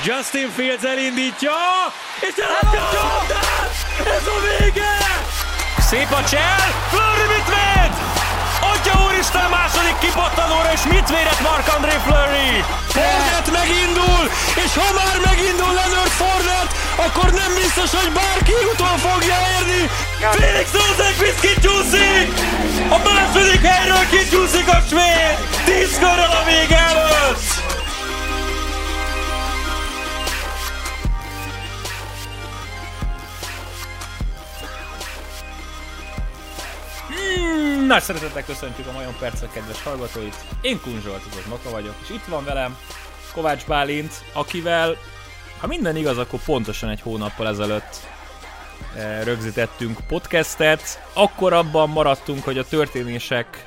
Justin Fields elindítja, és eladja a csapdát! Ez a vége! Szép a csel, Flurry mit véd? Atya úristen második kipattanóra, és mit védett Mark-André Flurry? Fornet megindul, és ha már megindul Leonard Fornet, akkor nem biztos, hogy bárki utol fogja érni. Felix Rosenqvist kicsúszik! A második helyről kicsúszik a svéd! Tíz körrel a vége előtt! Nagy szeretettel köszöntjük a Majon Percek kedves hallgatóit. Én Kun Zsolt, azok Maka vagyok, és itt van velem Kovács Bálint, akivel, ha minden igaz, akkor pontosan egy hónappal ezelőtt eh, rögzítettünk podcastet. Akkor abban maradtunk, hogy a történések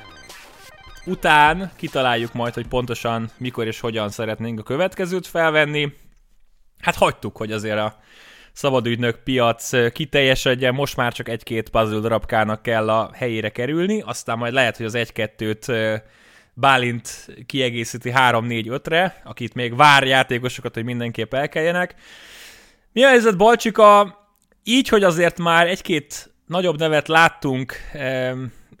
után kitaláljuk majd, hogy pontosan mikor és hogyan szeretnénk a következőt felvenni. Hát hagytuk, hogy azért a szabadügynök piac kiteljesedjen, most már csak egy-két puzzle darabkának kell a helyére kerülni, aztán majd lehet, hogy az egy-kettőt Bálint kiegészíti 3-4-5-re, akit még vár játékosokat, hogy mindenképp elkeljenek. Mi a helyzet, Balcsika? Így, hogy azért már egy-két nagyobb nevet láttunk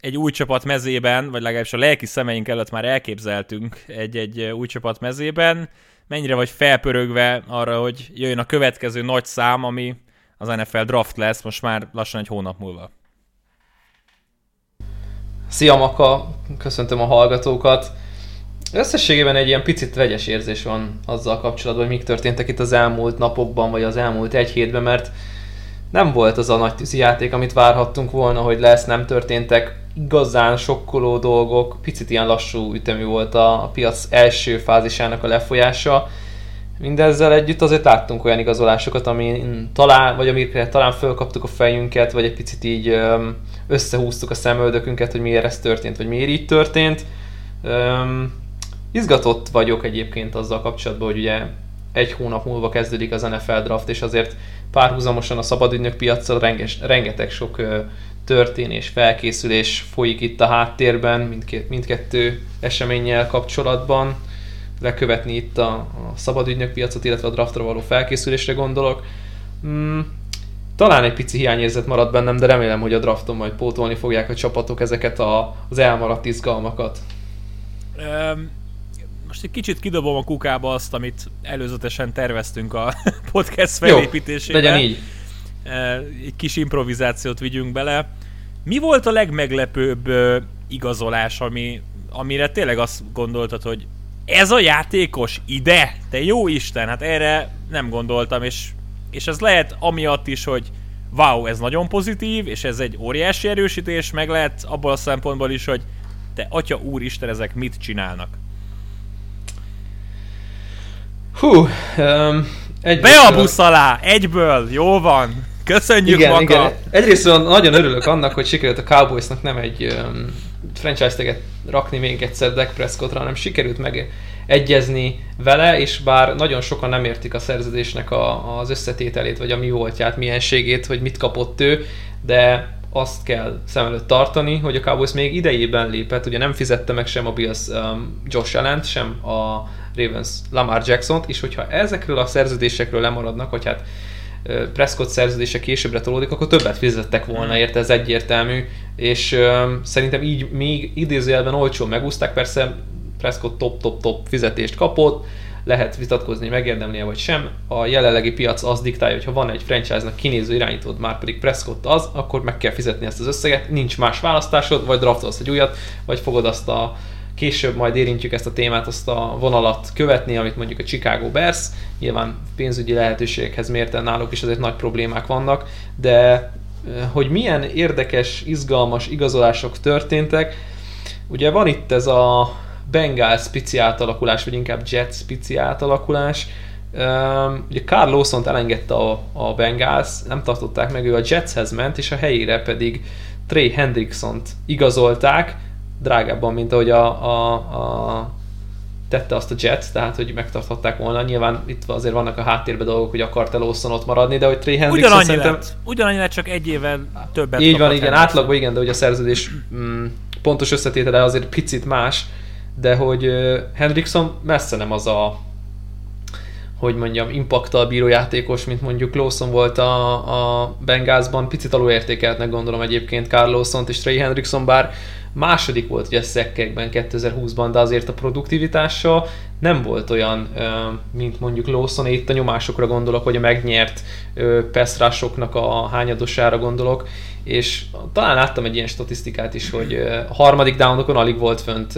egy új csapat mezében, vagy legalábbis a lelki szemeink előtt már elképzeltünk egy-egy új csapat mezében, mennyire vagy felpörögve arra, hogy jöjjön a következő nagy szám, ami az NFL draft lesz most már lassan egy hónap múlva. Szia Maka, köszöntöm a hallgatókat. Összességében egy ilyen picit vegyes érzés van azzal kapcsolatban, hogy mik történtek itt az elmúlt napokban, vagy az elmúlt egy hétben, mert nem volt az a nagy tűzi játék, amit várhattunk volna, hogy lesz, nem történtek igazán sokkoló dolgok, picit ilyen lassú ütemű volt a, a piac első fázisának a lefolyása. Mindezzel együtt azért láttunk olyan igazolásokat, ami talán, vagy amikre talán fölkaptuk a fejünket, vagy egy picit így összehúztuk a szemöldökünket, hogy miért ez történt, vagy miért így történt. Um, izgatott vagyok egyébként azzal kapcsolatban, hogy ugye egy hónap múlva kezdődik az NFL draft, és azért párhuzamosan a szabadügynök piaccal renges, rengeteg sok történés, felkészülés folyik itt a háttérben, mindkét, mindkettő eseménnyel kapcsolatban. Lekövetni itt a, a szabadügynök piacot, illetve a draftra való felkészülésre gondolok. Mm, talán egy pici hiányérzet marad bennem, de remélem, hogy a drafton majd pótolni fogják a csapatok ezeket a, az elmaradt izgalmakat. Um, most egy kicsit kidobom a kukába azt, amit előzetesen terveztünk a podcast felépítésében. Jó, legyen így. Egy kis improvizációt vigyünk bele. Mi volt a legmeglepőbb igazolás, ami, amire tényleg azt gondoltad, hogy ez a játékos ide? Te jó Isten, hát erre nem gondoltam, és, és ez lehet amiatt is, hogy wow, ez nagyon pozitív, és ez egy óriási erősítés, meg lehet abból a szempontból is, hogy te atya úristen, ezek mit csinálnak? Hú, um, egy Be a busz alá, egyből, jó van. Köszönjük igen, maga. Igen. Egyrészt nagyon örülök annak, hogy sikerült a Cowboysnak nem egy um, franchise-teget rakni még egyszer Dak Prescottra, hanem sikerült megegyezni vele, és bár nagyon sokan nem értik a szerződésnek a, az összetételét, vagy a mi voltját, milyenségét, hogy mit kapott ő, de azt kell szem előtt tartani, hogy a Cowboys még idejében lépett, ugye nem fizette meg sem a Bills um, Josh allen sem a Ravens Lamar Jackson-t, és hogyha ezekről a szerződésekről lemaradnak, vagy hát Prescott szerződése későbbre tolódik, akkor többet fizettek volna hmm. érte, ez egyértelmű, és um, szerintem így még idézőjelben olcsón megúzták, persze Prescott top-top-top fizetést kapott, lehet vitatkozni, megérdemli vagy sem. A jelenlegi piac az diktálja, hogy ha van egy franchise-nak kinéző irányítód, már pedig Prescott az, akkor meg kell fizetni ezt az összeget, nincs más választásod, vagy draftolsz egy újat, vagy fogod azt a később majd érintjük ezt a témát, azt a vonalat követni, amit mondjuk a Chicago Bears, nyilván pénzügyi lehetőségekhez mérten náluk is azért nagy problémák vannak, de eh, hogy milyen érdekes, izgalmas igazolások történtek, ugye van itt ez a Bengals pici átalakulás, vagy inkább Jets pici átalakulás, Um, ugye Carl lawson elengedte a, a Bengals, nem tartották meg, ő a Jetshez ment, és a helyére pedig Trey Hendrickson-t igazolták, drágábban, mint ahogy a, a, a tette azt a Jets, tehát hogy megtarthatták volna. Nyilván itt azért vannak a háttérben dolgok, hogy akart el Lawson ott maradni, de hogy Trey Hendrickson ugyanannyi szerintem... Lett. Ugyanannyi lett, csak egy évvel többet Így van, igen, átlagban igen, de hogy a szerződés mm, pontos összetétele azért picit más, de hogy Hendrickson messze nem az a hogy mondjam, impaktal bíró játékos, mint mondjuk Lawson volt a, a Bengázban, picit alulértékeltnek gondolom egyébként Carl lawson és Trey Hendrickson, bár második volt ugye szekkekben 2020-ban, de azért a produktivitása nem volt olyan, mint mondjuk Lawson, itt a nyomásokra gondolok, vagy a megnyert peszrásoknak a hányadosára gondolok, és talán láttam egy ilyen statisztikát is, hogy a harmadik downokon alig volt fönt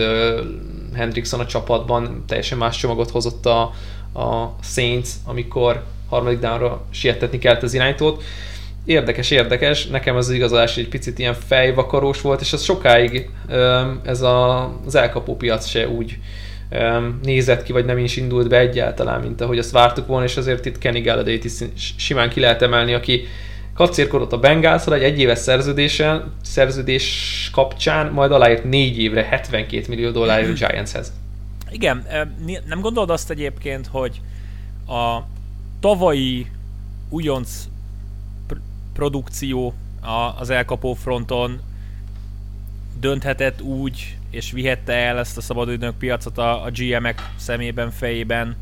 Hendrickson a csapatban, teljesen más csomagot hozott a, a Saints, amikor harmadik downra sietetni kellett az iránytót. Érdekes, érdekes, nekem az igazolás egy picit ilyen fejvakarós volt, és ez sokáig ez a, az elkapó piac se úgy nézett ki, vagy nem is indult be egyáltalán, mint ahogy azt vártuk volna, és azért itt Kenny galladay is simán ki lehet emelni, aki kacérkodott a Bengálszal egy egyéves szerződésen, szerződés kapcsán, majd aláírt négy évre 72 millió dollárjú Giantshez. Igen, nem gondolod azt egyébként, hogy a tavalyi újonc pr- produkció az elkapó fronton dönthetett úgy, és vihette el ezt a szabadügynök piacot a, a GM-ek szemében, fejében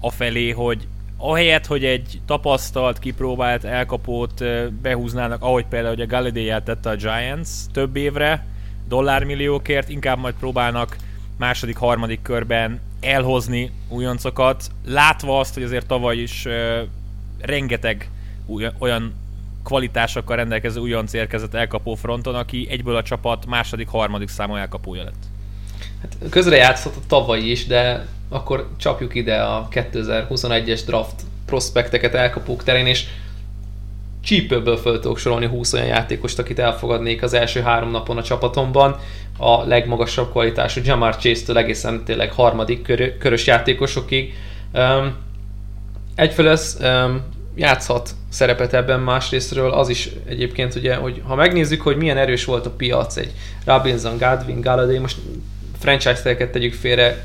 afelé, hogy ahelyett, hogy egy tapasztalt, kipróbált elkapót behúznának, ahogy például hogy a Galladay tette a Giants több évre, dollármilliókért, inkább majd próbálnak második, harmadik körben elhozni újoncokat, látva azt, hogy azért tavaly is uh, rengeteg olyan kvalitásokkal rendelkező újonc érkezett elkapó fronton, aki egyből a csapat második, harmadik számú elkapója lett. Hát közre játszott a tavaly is, de akkor csapjuk ide a 2021-es draft prospekteket elkapók terén, és csípőből föl tudok sorolni 20 olyan játékost, akit elfogadnék az első három napon a csapatomban. A legmagasabb kvalitású Jamar Chase-től egészen tényleg harmadik kör, körös játékosokig. Um, egyfelől ez játszhat szerepet ebben másrésztről az is egyébként ugye, hogy ha megnézzük, hogy milyen erős volt a piac, egy Robinson, Godwin, Galladay, most franchise-telket tegyük félre,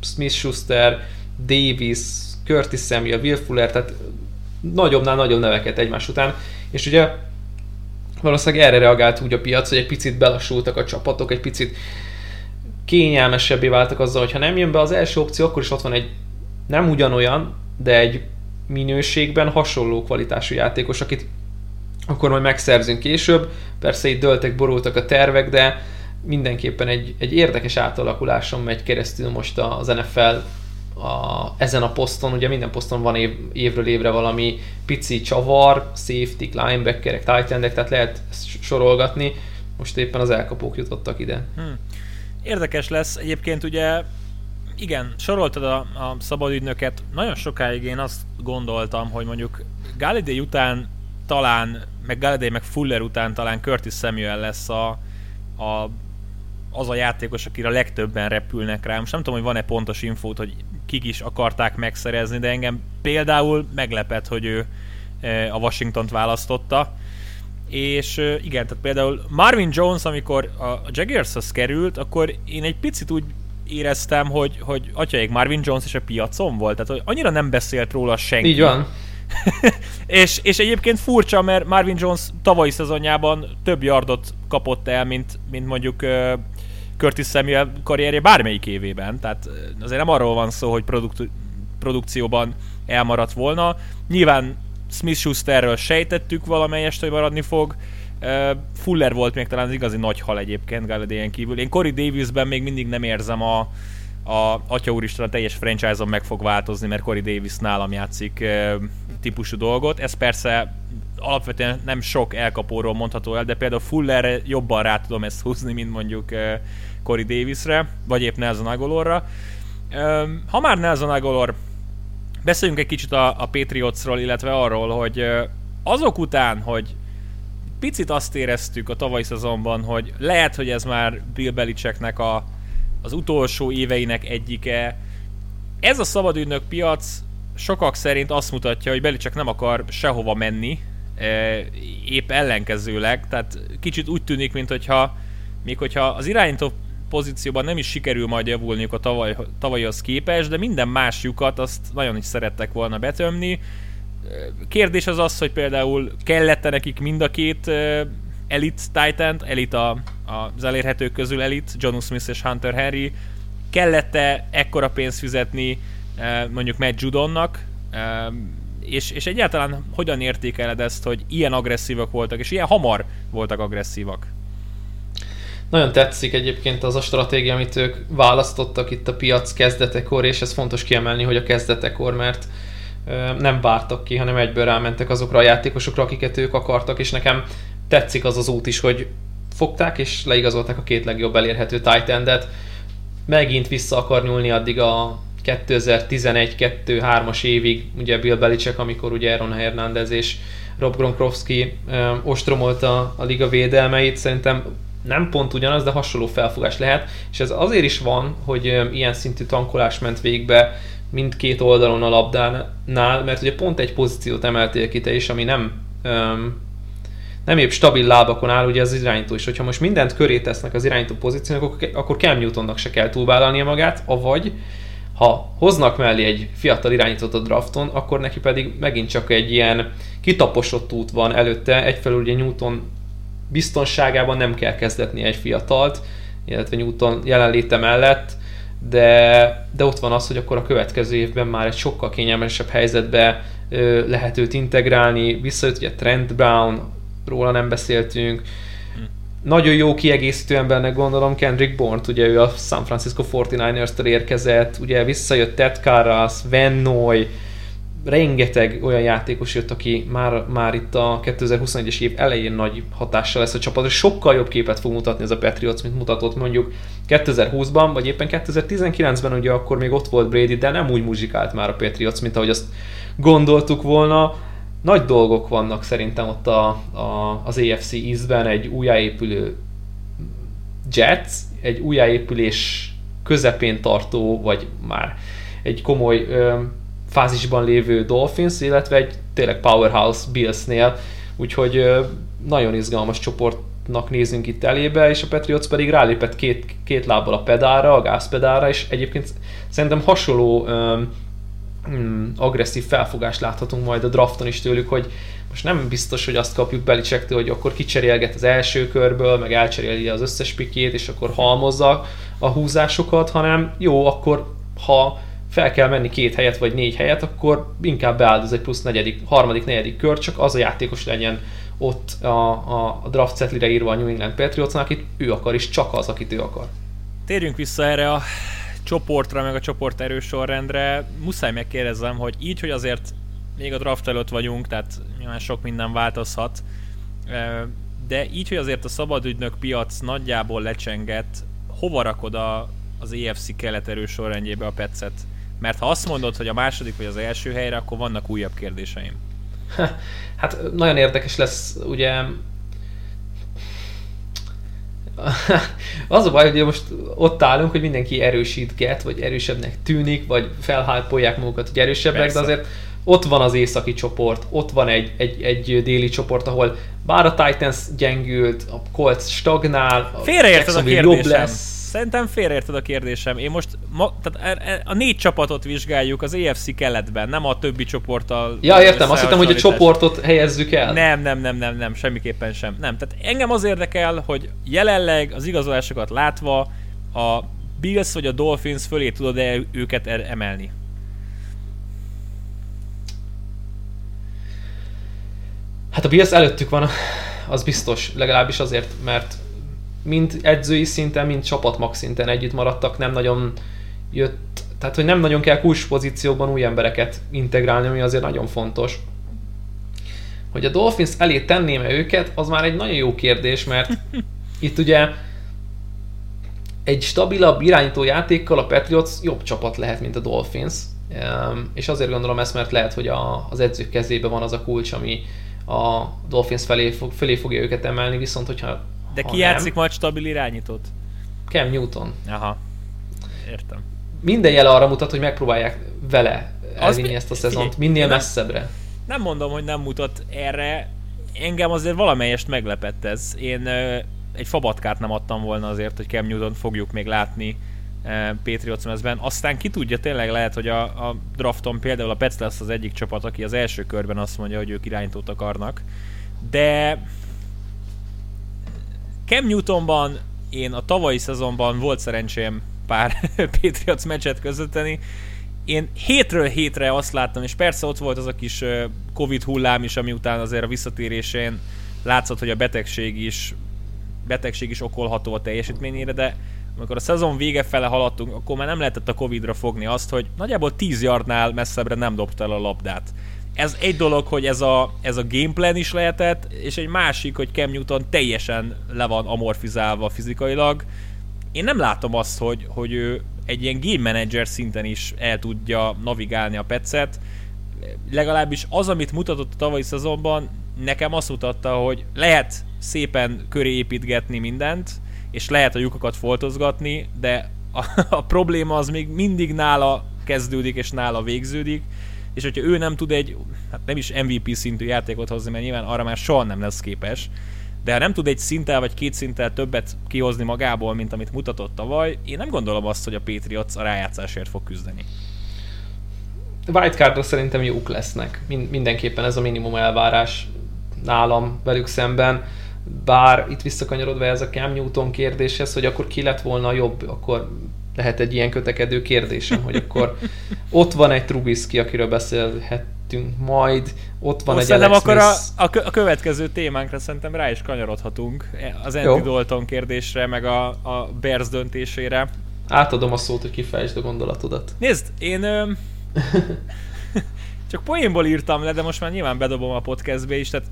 Smith Schuster, Davis, Curtis Samuel, Will Fuller, tehát nagyobbnál nagyobb neveket egymás után, és ugye valószínűleg erre reagált úgy a piac, hogy egy picit belassultak a csapatok, egy picit kényelmesebbé váltak azzal, hogy ha nem jön be az első opció, akkor is ott van egy nem ugyanolyan, de egy minőségben hasonló kvalitású játékos, akit akkor majd megszerzünk később. Persze itt döltek, borultak a tervek, de mindenképpen egy, egy érdekes átalakuláson megy keresztül most az NFL a, ezen a poszton, ugye minden poszton van év, évről évre valami pici csavar, safety, linebackerek, tight endek, tehát lehet sorolgatni. Most éppen az elkapók jutottak ide. Hmm. Érdekes lesz. Egyébként ugye igen, soroltad a, a szabadügynöket. Nagyon sokáig én azt gondoltam, hogy mondjuk Galladay után talán, meg Galladay meg Fuller után talán Curtis Samuel lesz a, a az a játékos, akire a legtöbben repülnek rá. Most nem tudom, hogy van-e pontos infót, hogy kik is akarták megszerezni, de engem például meglepett, hogy ő e, a Washington-t választotta. És e, igen, tehát például Marvin Jones, amikor a Jaguarshoz került, akkor én egy picit úgy éreztem, hogy, hogy atyaik Marvin Jones is a piacon volt, tehát hogy annyira nem beszélt róla senki. Így van. és, és egyébként furcsa, mert Marvin Jones tavalyi szezonjában több yardot kapott el, mint, mint mondjuk uh, Curtis Samuel karrierje bármelyik évében. Tehát azért nem arról van szó, hogy produkt, produkcióban elmaradt volna. Nyilván Smith Schusterről sejtettük valamelyest, hogy maradni fog. Fuller volt még talán az igazi nagy hal egyébként Galladay-en kívül. Én Corey Davisben még mindig nem érzem a, a Atya Úristen a teljes franchise-on meg fog változni, mert Corey Davis nálam játszik típusú dolgot. Ez persze alapvetően nem sok elkapóról mondható el, de például Fullerre jobban rá tudom ezt húzni, mint mondjuk Corey Davisre, vagy épp Nelson Agolorra. Ha már Nelson Agolor, beszéljünk egy kicsit a, a Patriotsról, illetve arról, hogy azok után, hogy picit azt éreztük a tavalyi szezonban, hogy lehet, hogy ez már Bill Belichicknek a, az utolsó éveinek egyike. Ez a szabadügynök piac sokak szerint azt mutatja, hogy Belichick nem akar sehova menni, épp ellenkezőleg, tehát kicsit úgy tűnik, mint hogyha még hogyha az irányító pozícióban nem is sikerül majd javulniuk a tavaly, tavalyhoz képest, de minden más lyukat azt nagyon is szerettek volna betömni. Kérdés az az, hogy például kellett nekik mind a két elit titan elit a, az elérhetők közül elit, John Smith és Hunter Henry, kellett-e ekkora pénzt fizetni mondjuk Matt Judonnak, és, és egyáltalán hogyan értékeled ezt, hogy ilyen agresszívak voltak, és ilyen hamar voltak agresszívak? Nagyon tetszik egyébként az a stratégia, amit ők választottak itt a piac kezdetekor, és ez fontos kiemelni, hogy a kezdetekor, mert nem vártak ki, hanem egyből rámentek azokra a játékosokra, akiket ők akartak, és nekem tetszik az az út is, hogy fogták és leigazolták a két legjobb elérhető tight endet. Megint vissza akar nyúlni addig a 2011-2-3-as évig, ugye Bill Belichick, amikor ugye Aaron Hernández és Rob Gronkowski ostromolta a liga védelmeit, szerintem nem pont ugyanaz, de hasonló felfogás lehet, és ez azért is van, hogy ilyen szintű tankolás ment végbe mindkét oldalon a labdánál, mert ugye pont egy pozíciót emeltél ki te is, ami nem um, nem épp stabil lábakon áll ugye az irányító is. Hogyha most mindent köré tesznek az irányító pozíciónak, akkor, akkor Cam Newtonnak se kell túlvállalnia magát, avagy ha hoznak mellé egy fiatal irányítót a drafton, akkor neki pedig megint csak egy ilyen kitaposott út van előtte. Egyfelől ugye Newton biztonságában nem kell kezdetni egy fiatalt, illetve Newton jelenléte mellett, de, de ott van az, hogy akkor a következő évben már egy sokkal kényelmesebb helyzetbe ö, lehet őt integrálni. Visszajött ugye Trent Brown, róla nem beszéltünk, nagyon jó kiegészítő embernek gondolom Kendrick Bourne, ugye ő a San Francisco 49ers-től érkezett, ugye visszajött Ted Karras, Van Noy, rengeteg olyan játékos jött, aki már, már itt a 2021-es év elején nagy hatással lesz a csapat, és sokkal jobb képet fog mutatni ez a Patriots, mint mutatott mondjuk 2020-ban, vagy éppen 2019-ben, ugye akkor még ott volt Brady, de nem úgy muzsikált már a Patriots, mint ahogy azt gondoltuk volna. Nagy dolgok vannak szerintem ott a, a, az AFC East-ben, egy újjáépülő Jets, egy újjáépülés közepén tartó, vagy már egy komoly ö, fázisban lévő Dolphins, illetve egy tényleg powerhouse Billsnél, úgyhogy nagyon izgalmas csoportnak nézünk itt elébe, és a Patriots pedig rálépett két, két lábbal a pedára, a gázpedára, és egyébként szerintem hasonló mm, agresszív felfogást láthatunk majd a drafton is tőlük, hogy most nem biztos, hogy azt kapjuk Belicsektől, hogy akkor kicserélget az első körből, meg elcseréli az összes pikét, és akkor halmozza a húzásokat, hanem jó, akkor ha fel kell menni két helyet vagy négy helyet, akkor inkább beáldoz egy plusz negyedik, harmadik, negyedik kör, csak az a játékos legyen ott a, a, draft setlire írva a New England Patriotsnak, akit ő akar, és csak az, akit ő akar. Térjünk vissza erre a csoportra, meg a csoport erősorrendre, muszáj megkérdezem, hogy így, hogy azért még a draft előtt vagyunk, tehát nyilván sok minden változhat, de így, hogy azért a szabadügynök piac nagyjából lecsengett, hova rakod a, az EFC kelet erősorrendjébe a petszet? Mert ha azt mondod, hogy a második vagy az első helyre, akkor vannak újabb kérdéseim. Hát nagyon érdekes lesz, ugye az a baj, hogy most ott állunk, hogy mindenki erősítget, vagy erősebbnek tűnik, vagy felhájpolják magukat, hogy erősebbek, Persze. de azért ott van az északi csoport, ott van egy, egy, egy déli csoport, ahol bár a Titans gyengült, a Colts stagnál, Félreérted a kérdésem. jobb lesz. Szerintem félreérted a kérdésem. Én most ma, tehát e- e- a négy csapatot vizsgáljuk az EFC keletben, nem a többi csoporttal. Ja, értem, azt hittem, hogy a csoportot helyezzük el. Nem, nem, nem, nem, nem, semmiképpen sem. Nem, tehát engem az érdekel, hogy jelenleg az igazolásokat látva a Bills vagy a Dolphins fölé tudod-e őket er- emelni? Hát a Bills előttük van, az biztos, legalábbis azért, mert mind edzői szinten, mind csapatmag szinten együtt maradtak, nem nagyon jött, tehát hogy nem nagyon kell kulcs pozícióban új embereket integrálni, ami azért nagyon fontos. Hogy a Dolphins elé tenném-e őket, az már egy nagyon jó kérdés, mert itt ugye egy stabilabb irányító játékkal a Patriots jobb csapat lehet, mint a Dolphins. És azért gondolom ezt, mert lehet, hogy a, az edzők kezében van az a kulcs, ami a Dolphins felé, fog, felé fogja őket emelni, viszont hogyha de ki játszik majd stabil irányítót? Cam Newton. Aha, értem. Minden jele arra mutat, hogy megpróbálják vele elvinni mi... ezt a szezont minél nem, messzebbre. Nem mondom, hogy nem mutat erre. Engem azért valamelyest meglepett ez. Én ö, egy fabatkát nem adtam volna azért, hogy Cam Newton fogjuk még látni Patriots mezben. Aztán ki tudja, tényleg lehet, hogy a, a drafton például a Pets lesz az egyik csapat, aki az első körben azt mondja, hogy ők irányítót akarnak. De Cam Newtonban én a tavalyi szezonban volt szerencsém pár Patriots meccset közötteni, én hétről hétre azt láttam, és persze ott volt az a kis Covid hullám is, ami után azért a visszatérésén látszott, hogy a betegség is betegség is okolható a teljesítményére, de amikor a szezon vége fele haladtunk, akkor már nem lehetett a Covid-ra fogni azt, hogy nagyjából 10 yardnál messzebbre nem dobta el a labdát. Ez egy dolog, hogy ez a, ez a gameplan is lehetett, és egy másik, hogy Cam Newton teljesen le van amorfizálva fizikailag. Én nem látom azt, hogy, hogy ő egy ilyen game manager szinten is el tudja navigálni a petszet. Legalábbis az, amit mutatott a tavalyi szezonban, nekem azt mutatta, hogy lehet szépen köré építgetni mindent, és lehet a lyukakat foltozgatni, de a, a probléma az még mindig nála kezdődik és nála végződik, és hogyha ő nem tud egy, hát nem is MVP szintű játékot hozni, mert nyilván arra már soha nem lesz képes, de ha nem tud egy szinttel vagy két szinttel többet kihozni magából, mint amit mutatott tavaly, én nem gondolom azt, hogy a Patriots a rájátszásért fog küzdeni. Wildcardra szerintem jók lesznek. Mindenképpen ez a minimum elvárás nálam velük szemben. Bár itt visszakanyarodva ez a Cam Newton kérdéshez, hogy akkor ki lett volna jobb, akkor lehet egy ilyen kötekedő kérdésem, hogy akkor ott van egy Trubisky, akiről beszélhetünk majd, ott van Most egy Alex akkor a, a, a következő témánkra szerintem rá is kanyarodhatunk, az Andy Dalton kérdésre, meg a, a Bears döntésére. Átadom a szót, hogy kifejtsd a gondolatodat. Nézd, én ö, csak poénból írtam le, de most már nyilván bedobom a podcastbe is, tehát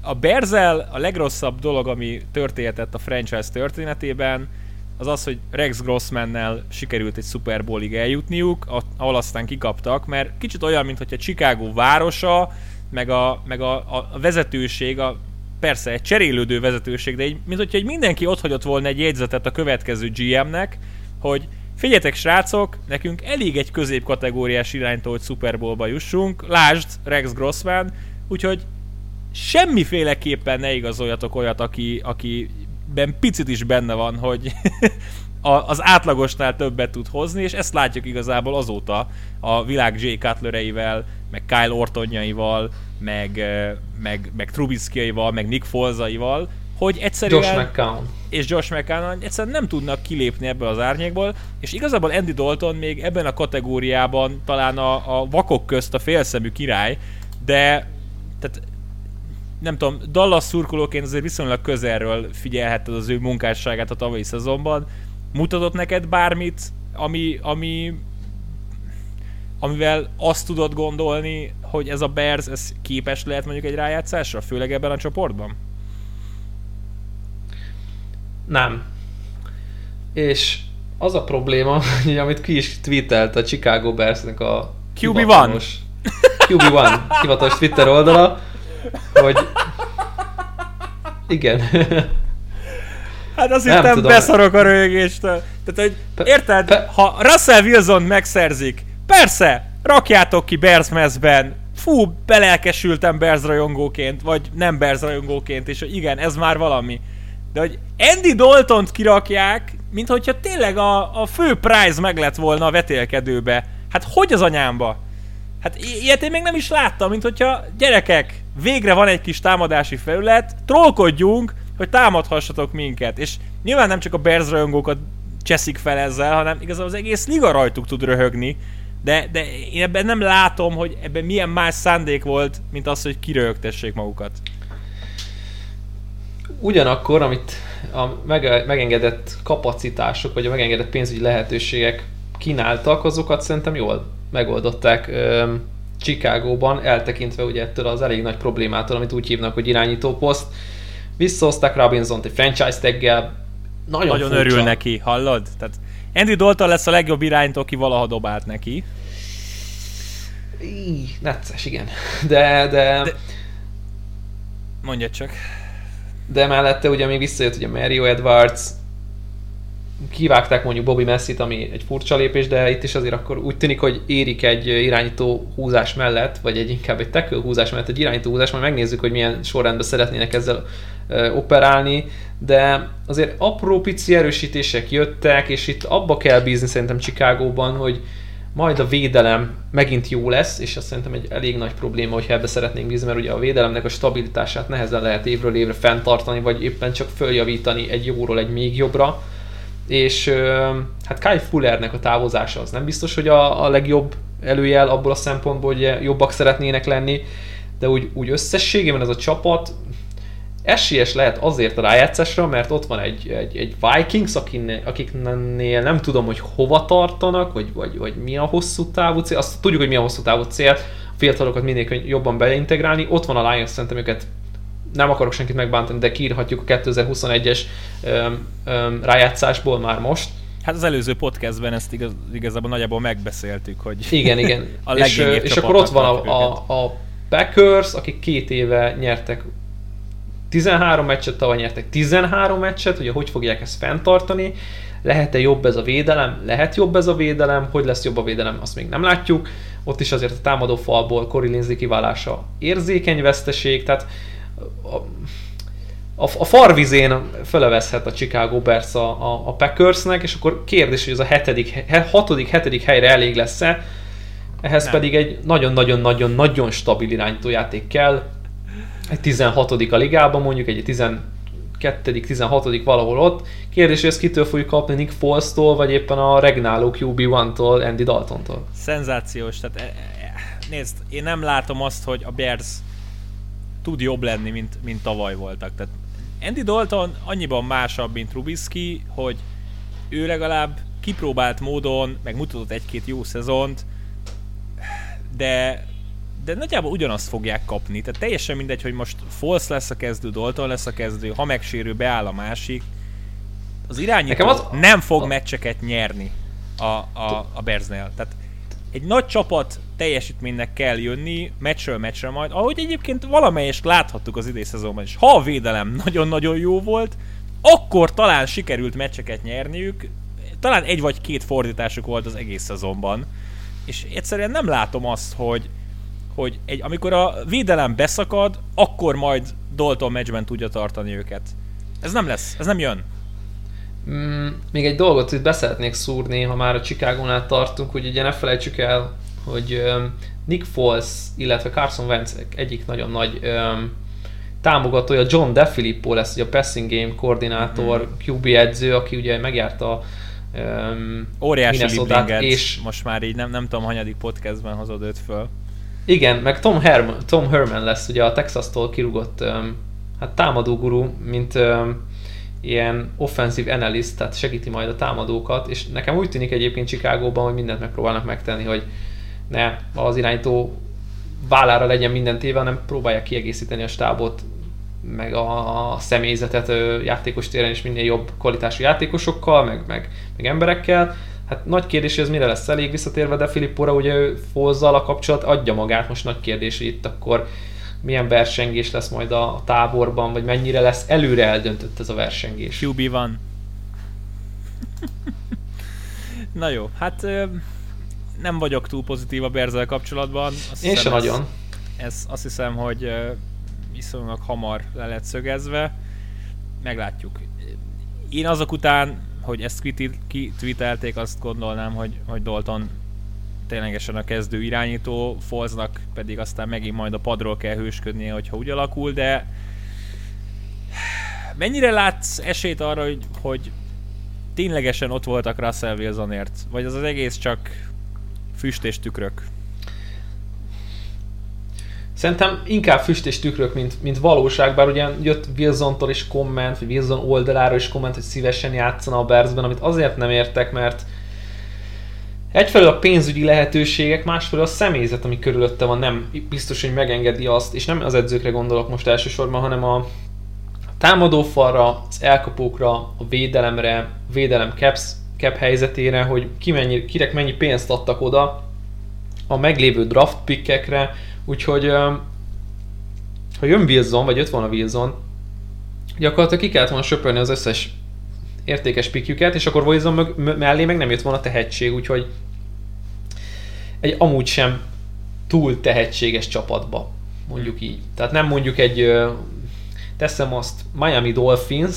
a Berzel a legrosszabb dolog, ami történhetett a franchise történetében, az az, hogy Rex Grossmannel sikerült egy Super Bowlig eljutniuk, ahol aztán kikaptak, mert kicsit olyan, mint hogy a Chicago városa, meg a, meg a, a vezetőség, a, persze egy cserélődő vezetőség, de így, mint hogyha egy mindenki ott hagyott volna egy jegyzetet a következő GM-nek, hogy figyeljetek srácok, nekünk elég egy középkategóriás iránytól, hogy Super Bowlba jussunk, lásd Rex Grossman, úgyhogy semmiféleképpen ne igazoljatok olyat, aki, akiben picit is benne van, hogy az átlagosnál többet tud hozni, és ezt látjuk igazából azóta a világ J. Cutlereivel, meg Kyle Ortonjaival, meg, meg, meg Trubiskyaival, meg Nick Folzaival, hogy egyszerűen... Josh McCown. És Josh McCown egyszerűen nem tudnak kilépni ebből az árnyékból, és igazából Andy Dalton még ebben a kategóriában talán a, a vakok közt a félszemű király, de tehát nem tudom, Dallas szurkolóként azért viszonylag közelről figyelhetted az ő munkásságát a tavalyi szezonban. Mutatott neked bármit, ami, ami amivel azt tudod gondolni, hogy ez a Bears ez képes lehet mondjuk egy rájátszásra, főleg ebben a csoportban? Nem. És az a probléma, hogy amit ki is tweetelt a Chicago Bearsnek a QB1 QB1 hivatalos Twitter oldala, hogy igen. Hát azt hittem beszarok a röhögéstől. Tehát, hogy érted, pe, ha Russell Wilson megszerzik, persze, rakjátok ki Bears fú, belelkesültem Bears rajongóként, vagy nem Bears rajongóként, és igen, ez már valami. De hogy Andy Daltont kirakják, mint hogyha tényleg a, a fő prize meg lett volna a vetélkedőbe. Hát hogy az anyámba? Hát ilyet én még nem is láttam, mint hogyha gyerekek, végre van egy kis támadási felület, trollkodjunk, hogy támadhassatok minket. És nyilván nem csak a Bears rajongókat cseszik fel ezzel, hanem igazából az egész liga rajtuk tud röhögni. De, de én ebben nem látom, hogy ebben milyen más szándék volt, mint az, hogy kiröhögtessék magukat. Ugyanakkor, amit a megengedett kapacitások, vagy a megengedett pénzügyi lehetőségek kínáltak, azokat szerintem jól megoldották Chicagóban, eltekintve ugye ettől az elég nagy problémától, amit úgy hívnak, hogy irányító poszt. Visszahozták Robinson-t egy franchise taggel, nagyon, nagyon furcsa. örül neki, hallod? Tehát Andy Dalton lesz a legjobb irányító, aki valaha dobált neki. Így, necces, igen. De, de... de... Mondja csak. De mellette ugye még visszajött ugye Mario Edwards, kivágták mondjuk Bobby Messi-t, ami egy furcsa lépés, de itt is azért akkor úgy tűnik, hogy érik egy irányító húzás mellett, vagy egy inkább egy tackle húzás mellett egy irányító húzás, majd megnézzük, hogy milyen sorrendben szeretnének ezzel operálni, de azért apró pici erősítések jöttek, és itt abba kell bízni szerintem Chicagóban, hogy majd a védelem megint jó lesz, és azt szerintem egy elég nagy probléma, hogyha ebbe szeretnénk bízni, mert ugye a védelemnek a stabilitását nehezen lehet évről évre fenntartani, vagy éppen csak följavítani egy jóról egy még jobbra és hát Kai Fullernek a távozása az nem biztos, hogy a, a legjobb előjel abból a szempontból, hogy jobbak szeretnének lenni, de úgy, úgy összességében ez a csapat esélyes lehet azért a rájátszásra, mert ott van egy, egy, egy Vikings, akiknél, akiknél nem tudom, hogy hova tartanak, vagy, vagy, vagy mi a hosszú távú cél. Azt tudjuk, hogy mi a hosszú távú cél, a fiatalokat minél jobban beintegrálni. Ott van a Lions, szerintem őket nem akarok senkit megbántani, de kiírhatjuk a 2021-es öm, öm, rájátszásból már most. Hát az előző podcastben ezt igaz, igazából nagyjából megbeszéltük, hogy igen, igen. a és, és akkor ott van a, a, a Packers, akik két éve nyertek 13 meccset, tavaly nyertek 13 meccset, hogy hogy fogják ezt fenntartani, lehet-e jobb ez a védelem? Lehet jobb ez a védelem, hogy lesz jobb a védelem, azt még nem látjuk. Ott is azért a támadó falból Corey Lindsay kiválása érzékeny veszteség, tehát a, a, a farvizén föleveszhet a Chicago Bears a, a, a Packersnek, és akkor kérdés, hogy ez a hetedik, hatodik, hetedik helyre elég lesz-e, ehhez nem. pedig egy nagyon-nagyon-nagyon-nagyon stabil irányítójáték kell, egy 16 a ligában, mondjuk egy 12 16 valahol ott. Kérdés, hogy ezt kitől fogjuk kapni, Nick Foles-tól, vagy éppen a regnáló QB1-tól, Andy Dalton-tól? Szenzációs, tehát e, e, nézd, én nem látom azt, hogy a Bears tud jobb lenni, mint, mint tavaly voltak. Tehát Andy Dalton annyiban másabb, mint Rubiski, hogy ő legalább kipróbált módon, meg mutatott egy-két jó szezont, de de nagyjából ugyanazt fogják kapni. Tehát teljesen mindegy, hogy most Falsz lesz a kezdő, Dalton lesz a kezdő, ha megsérül, beáll a másik. Az irányító az... nem fog a... meccseket nyerni a, a, a Bearsnél. Tehát egy nagy csapat teljesítménynek kell jönni, meccsről meccsre majd, ahogy egyébként valamelyest láthattuk az idei szezonban is. Ha a védelem nagyon-nagyon jó volt, akkor talán sikerült meccseket nyerniük, talán egy vagy két fordításuk volt az egész szezonban, és egyszerűen nem látom azt, hogy, hogy egy, amikor a védelem beszakad, akkor majd Dalton meccsben tudja tartani őket. Ez nem lesz, ez nem jön. Mm, még egy dolgot itt beszeretnék szúrni, ha már a Chicago-nál tartunk, hogy ugye ne felejtsük el, hogy um, Nick Foles, illetve Carson Wentz egyik nagyon nagy um, támogatója John DeFilippo lesz ugye a passing game koordinátor, mm. QB edző, aki ugye megjárta um, Óriási és most már így nem, nem tudom, hanyadik podcastben hozod őt föl. Igen, meg Tom, Herman, Tom Herman lesz ugye a Texas-tól kirúgott um, hát támadó guru, mint um, ilyen offensive analyst, tehát segíti majd a támadókat, és nekem úgy tűnik egyébként Chicagóban, hogy mindent megpróbálnak megtenni, hogy ne az irányító vállára legyen minden téve, hanem próbálják kiegészíteni a stábot, meg a személyzetet játékos téren is minél jobb kvalitású játékosokkal, meg, meg, meg emberekkel, Hát nagy kérdés, hogy ez mire lesz elég visszatérve, de Filippóra ugye ő a kapcsolat adja magát, most nagy kérdés, hogy itt akkor milyen versengés lesz majd a táborban, vagy mennyire lesz előre eldöntött ez a versengés. QB van. Na jó, hát nem vagyok túl pozitív a Berzel kapcsolatban. Azt Én sem nagyon. Ez azt hiszem, hogy viszonylag hamar le lett szögezve. Meglátjuk. Én azok után hogy ezt kitweetelték, azt gondolnám, hogy, hogy Dalton ténylegesen a kezdő irányító, Folznak pedig aztán megint majd a padról kell hősködnie, hogyha úgy alakul, de mennyire látsz esélyt arra, hogy, hogy ténylegesen ott voltak Russell Wilsonért? Vagy az az egész csak füst és tükrök? Szerintem inkább füst és tükrök, mint, mint valóság, bár ugye jött Wilson-tól is komment, vagy Wilson oldaláról is komment, hogy szívesen játszana a Bearsben, amit azért nem értek, mert egyfelől a pénzügyi lehetőségek, másfelől a személyzet, ami körülötte van, nem biztos, hogy megengedi azt, és nem az edzőkre gondolok most elsősorban, hanem a támadófalra, az elkapókra, a védelemre, védelem caps, cap helyzetére, hogy ki mennyi, kirek mennyi pénzt adtak oda, a meglévő draft pickekre, Úgyhogy ha jön Wilson, vagy jött volna Wilson, gyakorlatilag ki kellett volna söpörni az összes értékes pikjüket, és akkor Wilson mellé meg nem jött volna tehetség, úgyhogy egy amúgy sem túl tehetséges csapatba, mondjuk így. Tehát nem mondjuk egy, teszem azt, Miami Dolphins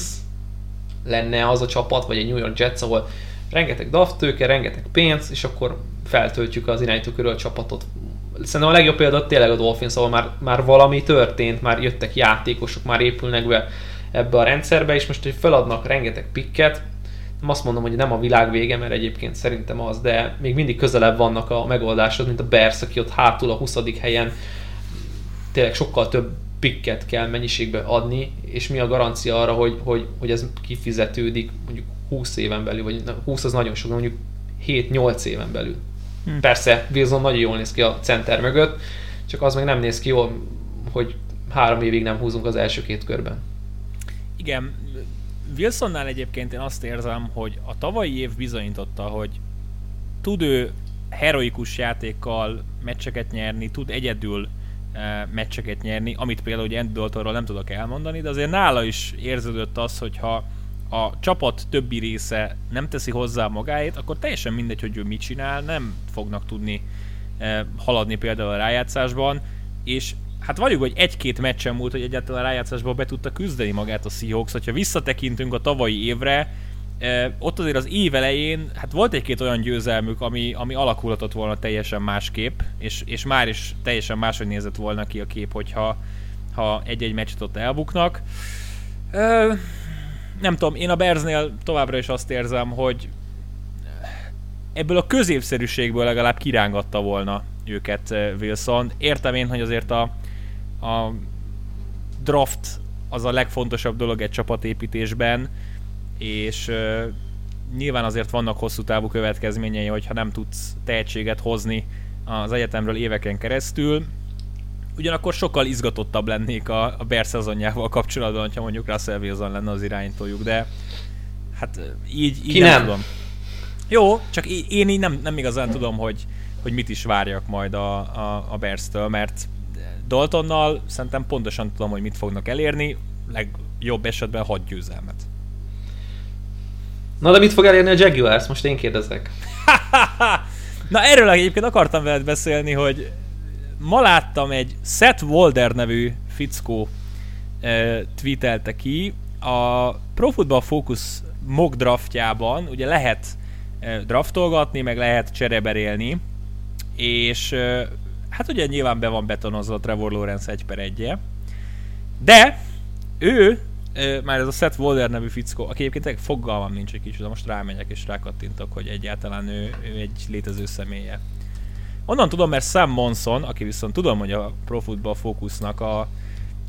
lenne az a csapat, vagy egy New York Jets, ahol rengeteg draft tőke, rengeteg pénz, és akkor feltöltjük az irányító körül a csapatot szerintem a legjobb példa tényleg a Dolphins, ahol már, már valami történt, már jöttek játékosok, már épülnek be ebbe a rendszerbe, és most, hogy feladnak rengeteg pikket, azt mondom, hogy nem a világ vége, mert egyébként szerintem az, de még mindig közelebb vannak a megoldáshoz, mint a Bears, aki ott hátul a 20. helyen tényleg sokkal több pikket kell mennyiségbe adni, és mi a garancia arra, hogy, hogy, hogy ez kifizetődik mondjuk 20 éven belül, vagy 20 az nagyon sok, mondjuk 7-8 éven belül. Hmm. Persze, Wilson nagyon jól néz ki a center mögött, csak az meg nem néz ki jól, hogy három évig nem húzunk az első két körben. Igen, Wilsonnál egyébként én azt érzem, hogy a tavalyi év bizonyította, hogy tud ő heroikus játékkal meccseket nyerni, tud egyedül e, meccseket nyerni, amit például ugye Andy nem tudok elmondani, de azért nála is érződött az, hogyha a csapat többi része nem teszi hozzá magáét, akkor teljesen mindegy, hogy ő mit csinál, nem fognak tudni e, haladni például a rájátszásban, és hát vagyok, hogy egy-két meccsen múlt, hogy egyáltalán a rájátszásból be tudta küzdeni magát a Seahawks. Ha visszatekintünk a tavalyi évre, ott azért az év elején, hát volt egy-két olyan győzelmük, ami, ami alakulhatott volna teljesen másképp, és, és már is teljesen máshogy nézett volna ki a kép, hogyha ha egy-egy meccset ott elbuknak. Nem tudom, én a Bersnél továbbra is azt érzem, hogy ebből a középszerűségből legalább kirángatta volna őket Wilson. Értem én, hogy azért a, a draft az a legfontosabb dolog egy csapatépítésben, és uh, nyilván azért vannak hosszú távú következményei, hogyha nem tudsz tehetséget hozni az egyetemről éveken keresztül. Ugyanakkor sokkal izgatottabb lennék a, a Bear szezonjával kapcsolatban, ha mondjuk Russell Wilson lenne az irányítójuk, de hát így, így Ki nem, nem tudom. Jó, csak én így nem, nem igazán tudom, hogy, hogy mit is várjak majd a, a, a Bears-től, mert Daltonnal szerintem pontosan tudom, hogy mit fognak elérni, legjobb esetben 6 győzelmet. Na de mit fog elérni a Jaguars? Most én kérdezek. Na erről egyébként akartam veled beszélni, hogy ma láttam egy Seth Walder nevű fickó e, tweetelte ki, a Pro Football Focus mock draftjában ugye lehet e, draftolgatni, meg lehet csereberélni, és e, hát ugye nyilván be van betonozva a Trevor Lawrence 1 per 1 de ő, már ez a Seth Walder nevű fickó, aki egyébként fogalmam nincs egy kicsit, most rámegyek és rákattintok, hogy egyáltalán ő, ő egy létező személye. Onnan tudom, mert Sam Monson, aki viszont tudom, hogy a Pro Football Focusnak a,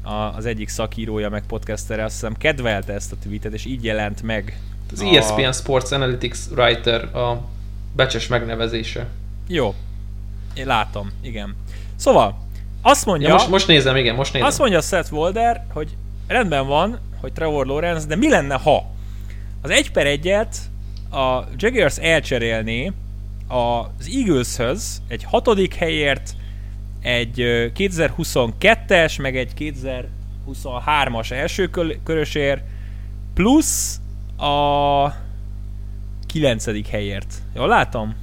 a, az egyik szakírója, meg podcastere, azt hiszem kedvelte ezt a tweetet, és így jelent meg. Az a... ESPN Sports Analytics Writer a becses megnevezése. Jó, én látom, igen. Szóval, azt mondja... Ja, most, most nézem, igen, most nézem. Azt mondja Seth Walder, hogy rendben van, hogy Trevor Lawrence, de mi lenne, ha az 1 per 1-et a Jaguars elcserélné az Eagleshöz egy hatodik helyért, egy 2022-es, meg egy 2023-as első körösért, plusz a 9. helyért. Jól látom?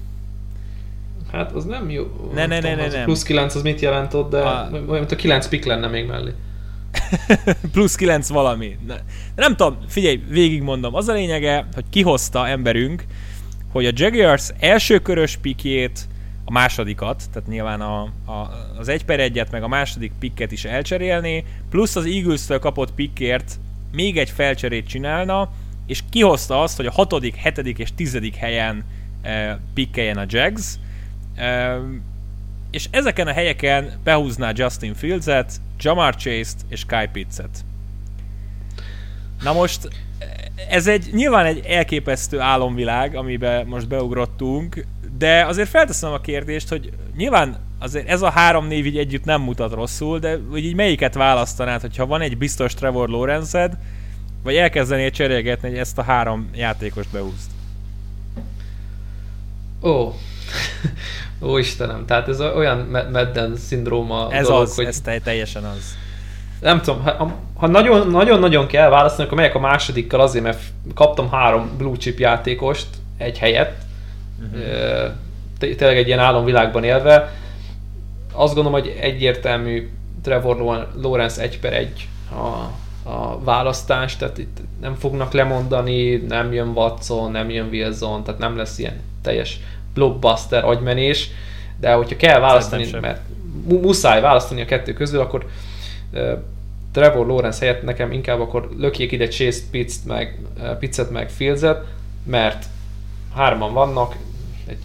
Hát az nem jó. Ne, ne, ne, ne, ne. Plusz 9 az mit jelent ott, de a... olyan, mint a 9 pik lenne még mellé. plusz 9 valami. Ne. Nem tudom, figyelj, végigmondom. Az a lényege, hogy kihozta emberünk, hogy a Jaguars első körös pikjét, a másodikat, tehát nyilván a, a, az egy per egyet, meg a második pikket is elcserélni, plusz az Eagles-től kapott pikkért még egy felcserét csinálna, és kihozta azt, hogy a hatodik, hetedik és tizedik helyen e, pikkeljen a Jags, és ezeken a helyeken behúzná Justin Fields-et, Jamar Chase-t és Kyle Pitts-et. Na most ez egy nyilván egy elképesztő álomvilág, amiben most beugrottunk, de azért felteszem a kérdést, hogy nyilván azért ez a három név így együtt nem mutat rosszul, de hogy így melyiket választanád, hogyha van egy biztos Trevor Lawrence-ed, vagy elkezdenél cserélgetni, hogy ezt a három játékost behúzt? Ó. Ó Istenem, tehát ez olyan Madden szindróma Ez dolog, az, hogy... ez teljesen az. Nem tudom, ha, ha nagyon, nagyon-nagyon kell választani, akkor megyek a másodikkal azért, mert kaptam három blue chip játékost egy helyet. Uh-huh. Tényleg egy ilyen álomvilágban élve. Azt gondolom, hogy egyértelmű Trevor Lawrence egy per egy a, a választás, tehát itt nem fognak lemondani, nem jön Watson, nem jön Wilson, tehát nem lesz ilyen teljes blockbuster agymenés, de hogyha kell választani, mert muszáj választani a kettő közül, akkor uh, Trevor Lawrence helyett nekem inkább akkor lökjék ide Chase Pitts-t meg, uh, Pitts-et meg Fields-et, mert hárman vannak,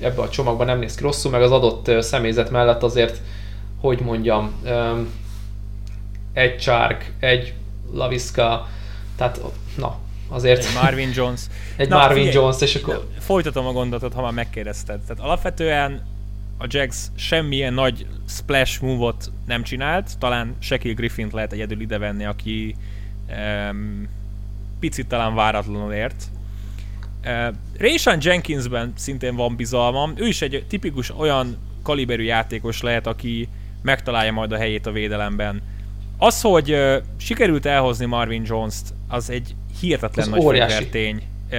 ebbe a csomagban nem néz ki rosszul, meg az adott személyzet mellett azért, hogy mondjam, egy Csárk, egy Laviska, tehát na, azért... Egy Marvin Jones. egy Na, Marvin figyelj, Jones, és akkor... Folytatom a gondolatot, ha már megkérdezted. Tehát alapvetően a Jags semmilyen nagy splash move-ot nem csinált, talán Shaquille Griffin lehet egyedül idevenni, aki um, picit talán váratlanul ért. Uh, Rayshon Jenkinsben szintén van bizalmam, ő is egy tipikus olyan kaliberű játékos lehet, aki megtalálja majd a helyét a védelemben. Az, hogy uh, sikerült elhozni Marvin Jones-t, az egy hihetetlen az nagy tény uh,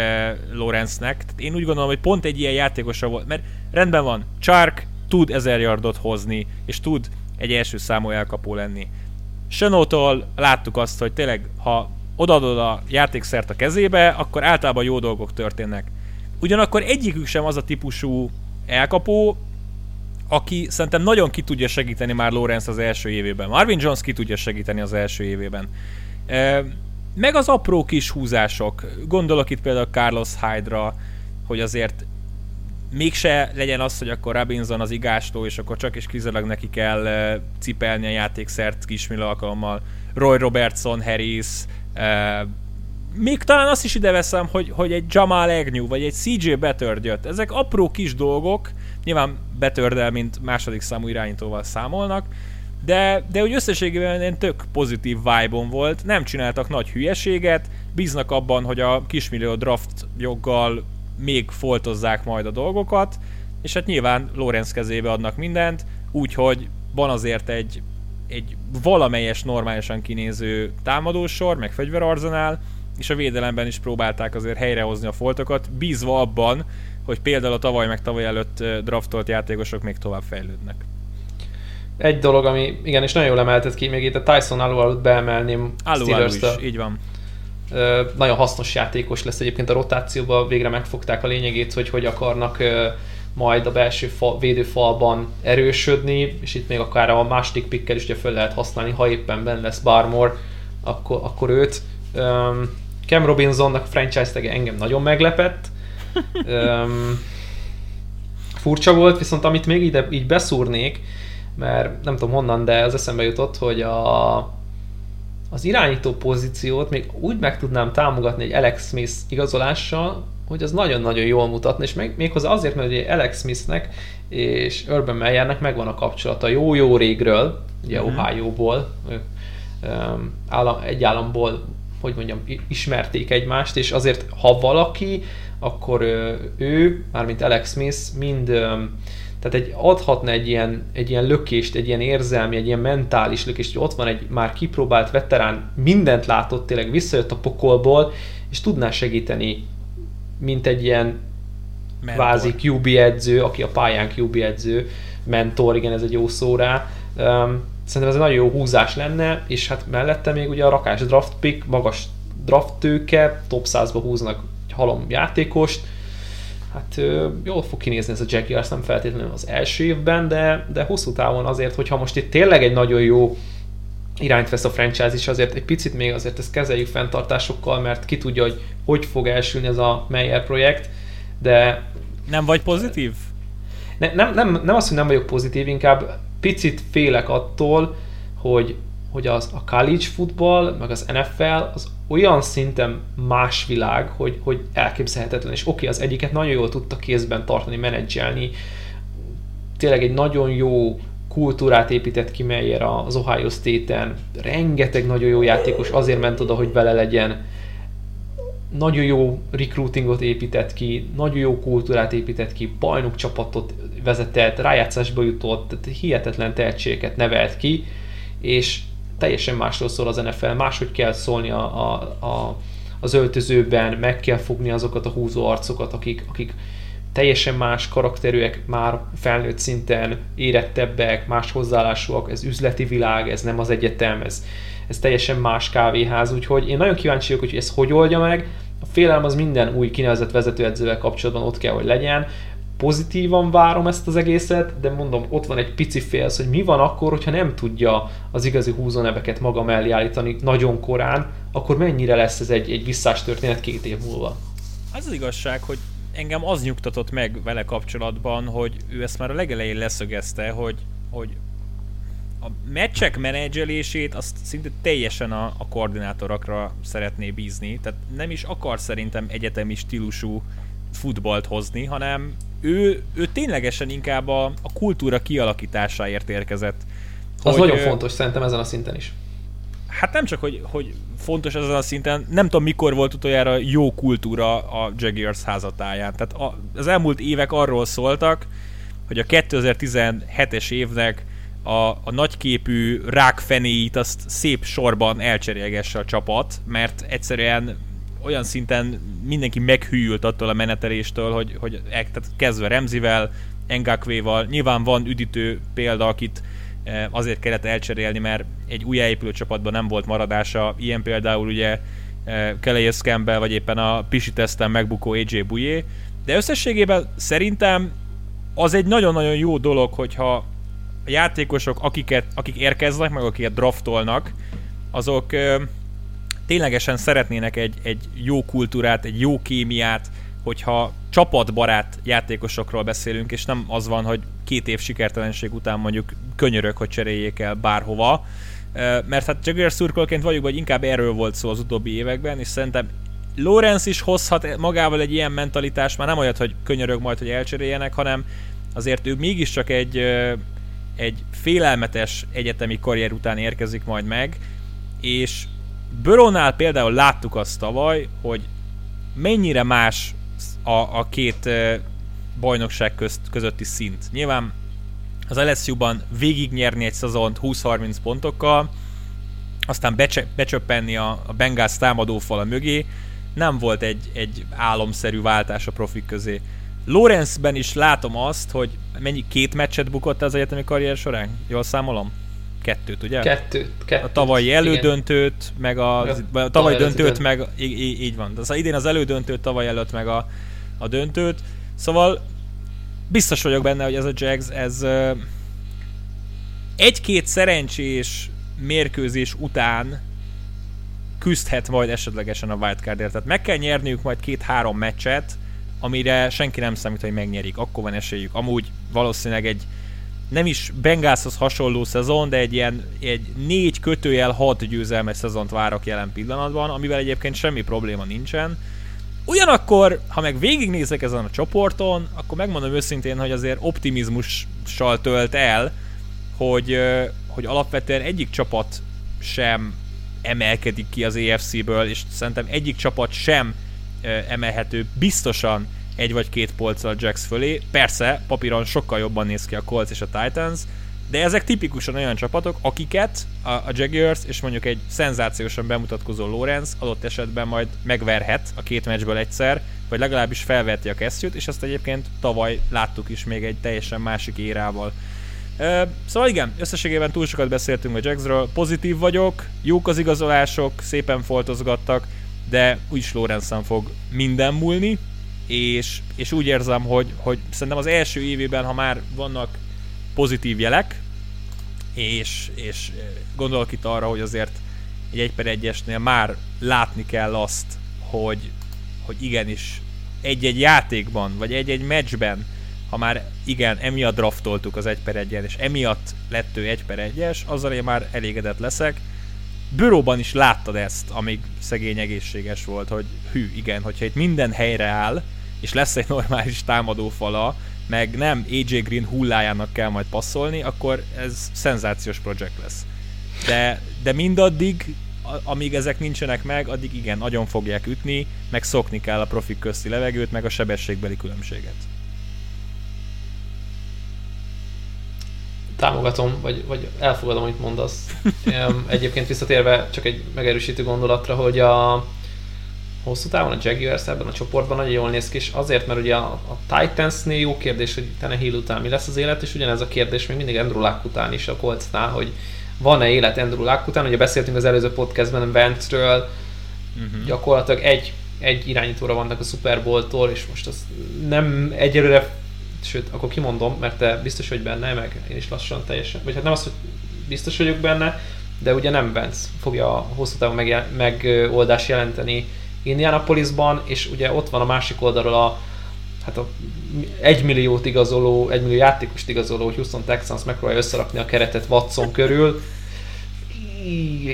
Lorenznek. Tehát én úgy gondolom, hogy pont egy ilyen játékosra volt, mert rendben van, Chark tud ezer yardot hozni, és tud egy első számú elkapó lenni. Senótól láttuk azt, hogy tényleg, ha odaadod a játékszert a kezébe, akkor általában jó dolgok történnek. Ugyanakkor egyikük sem az a típusú elkapó, aki szerintem nagyon ki tudja segíteni már Lorenz az első évében. Marvin Jones ki tudja segíteni az első évében. Meg az apró kis húzások. Gondolok itt például Carlos Hyde-ra, hogy azért mégse legyen az, hogy akkor Robinson az igástó, és akkor csak és kizárólag neki kell uh, cipelni a játékszert kismil alkalommal. Roy Robertson, Harris, még talán azt is ide veszem, hogy, hogy egy Jamal Agnew, vagy egy CJ Bettard jött. Ezek apró kis dolgok, nyilván Bettardel, mint második számú irányítóval számolnak, de, de úgy összességében én tök pozitív vibe volt, nem csináltak nagy hülyeséget, bíznak abban, hogy a kismillió draft joggal még foltozzák majd a dolgokat, és hát nyilván Lorenz kezébe adnak mindent, úgyhogy van azért egy, egy valamelyes normálisan kinéző támadósor, meg fegyverarzenál, és a védelemben is próbálták azért helyrehozni a foltokat, bízva abban, hogy például a tavaly meg tavaly előtt draftolt játékosok még tovább fejlődnek. Egy dolog, ami igen, és nagyon jól emeltet ki, még itt a Tyson Alu beemelném Alu is, így van. Nagyon hasznos játékos lesz egyébként a rotációban, végre megfogták a lényegét, hogy hogy akarnak majd a belső fa, védőfalban erősödni, és itt még akár a második pikkel is ugye fel lehet használni, ha éppen benne lesz Barmore, akkor, akkor őt. Um, Cam Robinsonnak franchise tege engem nagyon meglepett. Um, furcsa volt, viszont amit még ide így beszúrnék, mert nem tudom honnan, de az eszembe jutott, hogy a az irányító pozíciót még úgy meg tudnám támogatni egy Alex Smith igazolással, hogy az nagyon-nagyon jól mutatna, és még, méghozzá azért, mert ugye Alex Smithnek és Urban Meyernek megvan a kapcsolata jó-jó régről, ugye mm-hmm. Ohio-ból, állam, egy államból, hogy mondjam, ismerték egymást, és azért, ha valaki, akkor ő, mármint Alex Smith, mind tehát egy, adhatna egy ilyen, egy ilyen lökést, egy ilyen érzelmi, egy ilyen mentális lökést, hogy ott van egy már kipróbált veterán, mindent látott, tényleg visszajött a pokolból, és tudná segíteni, mint egy ilyen mentor. kvázi QB edző, aki a pályán QB edző, mentor, igen, ez egy jó szó rá. Um, szerintem ez egy nagyon jó húzás lenne, és hát mellette még ugye a rakás draft pick, magas draft tőke, top 100-ba húznak egy halom játékost, hát jól fog kinézni ez a Jaguars, nem feltétlenül az első évben, de, de hosszú távon azért, hogyha most itt tényleg egy nagyon jó irányt vesz a franchise is, azért egy picit még azért ezt kezeljük fenntartásokkal, mert ki tudja, hogy hogy fog elsülni ez a Meyer projekt, de... Nem vagy pozitív? Ne, nem, nem, nem az, hogy nem vagyok pozitív, inkább picit félek attól, hogy hogy az a college football, meg az NFL az olyan szinten más világ, hogy, hogy elképzelhetetlen. És oké, okay, az egyiket nagyon jól tudta kézben tartani, menedzselni. Tényleg egy nagyon jó kultúrát épített ki Meyer az Ohio State-en. Rengeteg nagyon jó játékos azért ment oda, hogy vele legyen. Nagyon jó recruitingot épített ki, nagyon jó kultúrát épített ki, bajnok csapatot vezetett, rájátszásba jutott, hihetetlen tehetségeket nevelt ki, és teljesen másról szól az NFL, máshogy kell szólni a, a, a, az öltözőben, meg kell fogni azokat a húzó arcokat, akik, akik teljesen más karakterűek, már felnőtt szinten, érettebbek, más hozzáállásúak, ez üzleti világ, ez nem az egyetem, ez, ez teljesen más kávéház, úgyhogy én nagyon kíváncsi vagyok, hogy ez hogy oldja meg. A félelem az minden új kinevezett vezetőedzővel kapcsolatban ott kell, hogy legyen pozitívan várom ezt az egészet, de mondom, ott van egy pici félsz, hogy mi van akkor, hogyha nem tudja az igazi húzóneveket maga mellé állítani nagyon korán, akkor mennyire lesz ez egy, egy visszás történet két év múlva? Az az igazság, hogy engem az nyugtatott meg vele kapcsolatban, hogy ő ezt már a legelején leszögezte, hogy, hogy a meccsek menedzselését azt szinte teljesen a, a koordinátorokra szeretné bízni, tehát nem is akar szerintem egyetemi stílusú futballt hozni, hanem ő, ő ténylegesen inkább a, a kultúra kialakításáért érkezett. Az hogy, nagyon fontos szerintem ezen a szinten is. Hát nem csak, hogy, hogy fontos ezen a szinten, nem tudom mikor volt utoljára jó kultúra a Jaguars házatáján. Tehát a, az elmúlt évek arról szóltak, hogy a 2017-es évnek a, a nagyképű rákfenéit azt szép sorban elcserélgesse a csapat, mert egyszerűen olyan szinten mindenki meghűlt attól a meneteléstől, hogy, hogy tehát kezdve Remzivel, Engakvéval, nyilván van üdítő példa, akit eh, azért kellett elcserélni, mert egy újjáépülő csapatban nem volt maradása, ilyen például ugye Kelly Campbell, vagy éppen a Pisi teszten megbukó AJ Bouye, de összességében szerintem az egy nagyon-nagyon jó dolog, hogyha a játékosok, akiket, akik érkeznek, meg akiket draftolnak, azok ténylegesen szeretnének egy, egy jó kultúrát, egy jó kémiát, hogyha csapatbarát játékosokról beszélünk, és nem az van, hogy két év sikertelenség után mondjuk könyörök, hogy cseréljék el bárhova, mert hát Jaguar szurkolként vagyok, vagy inkább erről volt szó az utóbbi években, és szerintem Lorenz is hozhat magával egy ilyen mentalitást, már nem olyat, hogy könyörög majd, hogy elcseréljenek, hanem azért ő mégiscsak egy, egy félelmetes egyetemi karrier után érkezik majd meg, és Börónál például láttuk azt tavaly, hogy mennyire más a, a két bajnokság közt, közötti szint. Nyilván az LSU-ban végignyerni egy szezont 20-30 pontokkal, aztán becse, becsöppenni a, a Bengals támadófala mögé, nem volt egy, egy álomszerű váltás a profik közé. Lorenzben is látom azt, hogy mennyi két meccset bukott az egyetemi karrier során? Jól számolom? Kettőt, ugye? Kettőt. kettőt a tavalyi elődöntőt, igen. meg a, a, a tavalyi döntőt, dönt. meg így, így, így van. Az idén az elődöntőt, tavaly előtt meg a, a döntőt. Szóval biztos vagyok benne, hogy ez a Jags, ez egy-két szerencsés mérkőzés után küzdhet majd esetlegesen a wildcardért. Tehát meg kell nyerniük majd két-három meccset, amire senki nem számít, hogy megnyerik. Akkor van esélyük. Amúgy valószínűleg egy nem is Bengalshoz hasonló szezon, de egy ilyen egy négy kötőjel hat győzelmes szezont várok jelen pillanatban, amivel egyébként semmi probléma nincsen. Ugyanakkor, ha meg végignézek ezen a csoporton, akkor megmondom őszintén, hogy azért optimizmussal tölt el, hogy, hogy alapvetően egyik csapat sem emelkedik ki az EFC-ből, és szerintem egyik csapat sem emelhető biztosan egy vagy két polccal Jax fölé. Persze, papíron sokkal jobban néz ki a Colts és a Titans, de ezek tipikusan olyan csapatok, akiket a, a Jaguars és mondjuk egy szenzációsan bemutatkozó Lorenz adott esetben majd megverhet a két meccsből egyszer, vagy legalábbis felveti a kesztyűt, és ezt egyébként tavaly láttuk is még egy teljesen másik érával. Szóval igen, összességében túl sokat beszéltünk a Jacksről, pozitív vagyok, jók az igazolások, szépen foltozgattak, de úgyis Lorenzen fog minden múlni, és, és úgy érzem, hogy, hogy szerintem az első évében, ha már vannak pozitív jelek, és, és gondolok itt arra, hogy azért egy 1 per 1 már látni kell azt, hogy, hogy igenis egy-egy játékban, vagy egy-egy meccsben, ha már igen, emiatt draftoltuk az 1 per 1 és emiatt lett ő 1 per 1-es, azzal én már elégedett leszek. Büróban is láttad ezt, amíg szegény egészséges volt, hogy hű, igen, hogyha itt minden helyre áll, és lesz egy normális támadófala, meg nem AJ Green hullájának kell majd passzolni, akkor ez szenzációs projekt lesz. De, de mindaddig, amíg ezek nincsenek meg, addig igen, nagyon fogják ütni, meg szokni kell a profik közti levegőt, meg a sebességbeli különbséget. Támogatom, vagy, vagy elfogadom, amit mondasz. Egyébként visszatérve csak egy megerősítő gondolatra, hogy a, hosszú távon a Jaguars ebben a csoportban nagyon jól néz ki, és azért, mert ugye a, a Titansnél jó kérdés, hogy Hill után mi lesz az élet, és ugyanez a kérdés még mindig Andrew Luck után is a Coltsnál, hogy van-e élet Andrew Luck után, ugye beszéltünk az előző podcastben Ventzről, uh-huh. gyakorlatilag egy, egy irányítóra vannak a Super Bowl-tól, és most az nem egyelőre, sőt, akkor kimondom, mert te biztos vagy benne, meg én is lassan teljesen, vagy hát nem az, hogy biztos vagyok benne, de ugye nem Vance fogja a hosszú távon megoldás jelenteni Indianapolisban, és ugye ott van a másik oldalról a hát a egy milliót igazoló, egy millió játékost igazoló, hogy Houston Texans megpróbálja összerakni a keretet Watson körül.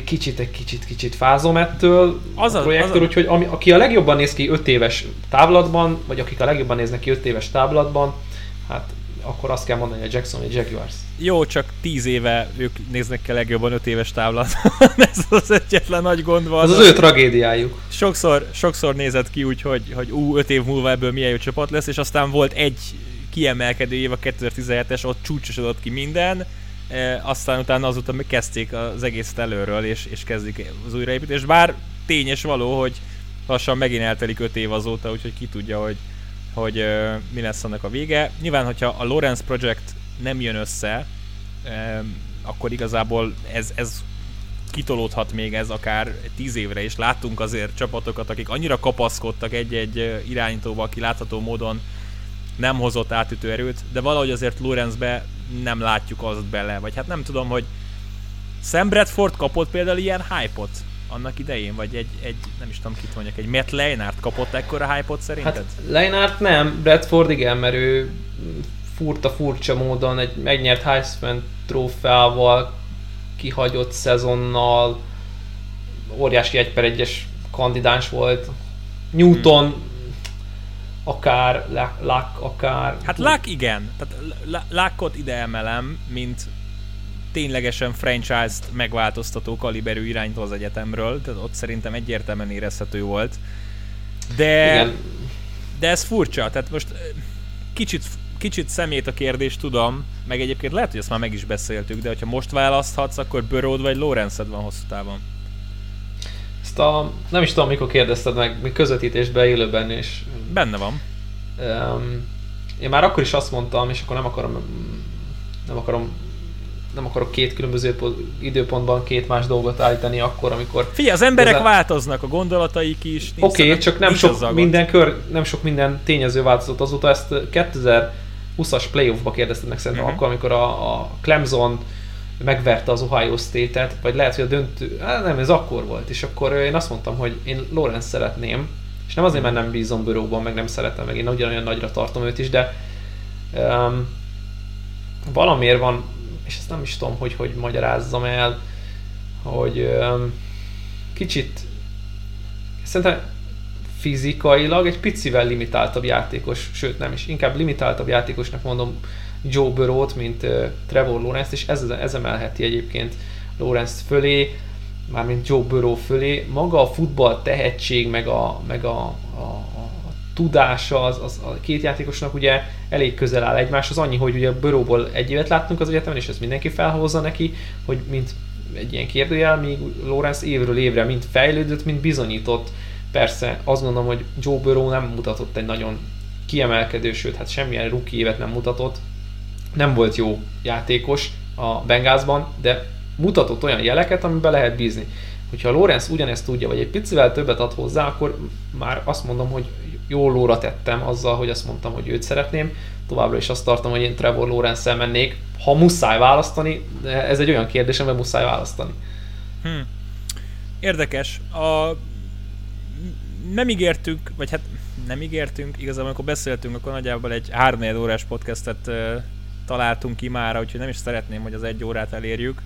Kicsit, egy kicsit, kicsit fázom ettől az a, a projektől, úgyhogy ami, aki a legjobban néz ki 5 éves távlatban, vagy akik a legjobban néznek ki 5 éves távlatban, hát akkor azt kell mondani, hogy a Jackson vagy Jaguars. Jó, csak 10 éve ők néznek ki legjobban 5 éves távlat. Ez az egyetlen nagy gond van. Ez az ő tragédiájuk. Sokszor, sokszor nézett ki úgy, hogy, hogy ú, 5 év múlva ebből milyen jó csapat lesz, és aztán volt egy kiemelkedő év, a 2017-es, ott csúcsosodott ki minden, e, aztán utána azután meg kezdték az egészet előről, és, és kezdik az újraépítést. Bár tényes való, hogy lassan megint eltelik 5 év azóta, úgyhogy ki tudja, hogy hogy uh, mi lesz annak a vége. Nyilván, hogyha a Lawrence Project nem jön össze, akkor igazából ez, ez kitolódhat még ez akár tíz évre is. Láttunk azért csapatokat, akik annyira kapaszkodtak egy-egy irányítóba, aki látható módon nem hozott átütő erőt, de valahogy azért Lorenzbe nem látjuk azt bele, vagy hát nem tudom, hogy Sam Bradford kapott például ilyen hype-ot annak idején, vagy egy, egy nem is tudom kit mondjak, egy Matt Leinart kapott ekkora hype-ot szerinted? Hát Leinart nem, Bradford igen, mert ő furta furcsa módon egy megnyert Heisman trófeával, kihagyott szezonnal, óriási egy per egyes kandidáns volt. Newton, hmm. akár, Luck, akár... Hát Luck igen, tehát Luckot ide emelem, mint ténylegesen franchise-t megváltoztató kaliberű iránytól az egyetemről, tehát ott szerintem egyértelműen érezhető volt. De, Igen. de ez furcsa, tehát most kicsit, kicsit szemét a kérdés, tudom, meg egyébként lehet, hogy ezt már meg is beszéltük, de hogyha most választhatsz, akkor Burrowd vagy Lawrence van hosszú távon. Ezt a, nem is tudom, mikor kérdezted meg, mi közvetítésben élőben, és... Benne van. Um, én már akkor is azt mondtam, és akkor nem akarom nem akarom nem akarok két különböző időpontban két más dolgot állítani akkor, amikor... Figyelj, az emberek ezen... változnak, a gondolataik is. Oké, okay, csak nem sok, minden kör, nem sok minden tényező változott azóta. Ezt 2020-as playoffba kérdezted meg szerintem, uh-huh. akkor, amikor a, a Clemson megverte az Ohio State-et, vagy lehet, hogy a döntő, hát nem, ez akkor volt, és akkor én azt mondtam, hogy én Lorenz szeretném, és nem azért, mert nem bízom Bőróban, meg nem szeretem, meg én ugyanolyan nagyra tartom őt is, de um, valamiért van és ezt nem is tudom, hogy hogy magyarázzam el, hogy kicsit szerintem fizikailag egy picivel limitáltabb játékos, sőt nem is, inkább limitáltabb játékosnak mondom Joe Burrow-t, mint Trevor Lawrence, és ez, ez emelheti egyébként Lawrence fölé, mármint Joe Burrow fölé. Maga a futball tehetség, meg a, meg a, a, tudása az, az a két játékosnak ugye elég közel áll egymáshoz, annyi, hogy ugye Böróból egy évet láttunk az egyetemen, és ezt mindenki felhozza neki, hogy mint egy ilyen kérdőjel, míg Lorenz évről évre mind fejlődött, mind bizonyított. Persze azt gondolom, hogy Joe Burrow nem mutatott egy nagyon kiemelkedő, sőt, hát semmilyen rookie évet nem mutatott. Nem volt jó játékos a Bengázban, de mutatott olyan jeleket, amiben lehet bízni. Hogyha Lorenz ugyanezt tudja, vagy egy picivel többet ad hozzá, akkor már azt mondom, hogy jó lóra tettem azzal, hogy azt mondtam, hogy őt szeretném. Továbbra is azt tartom, hogy én Trevor lawrence mennék. Ha muszáj választani, ez egy olyan kérdés, amiben muszáj választani. Hmm. Érdekes. A... Nem ígértünk, vagy hát nem ígértünk, igazából amikor beszéltünk, akkor nagyjából egy 3 órás podcastet uh, találtunk ki már, úgyhogy nem is szeretném, hogy az egy órát elérjük.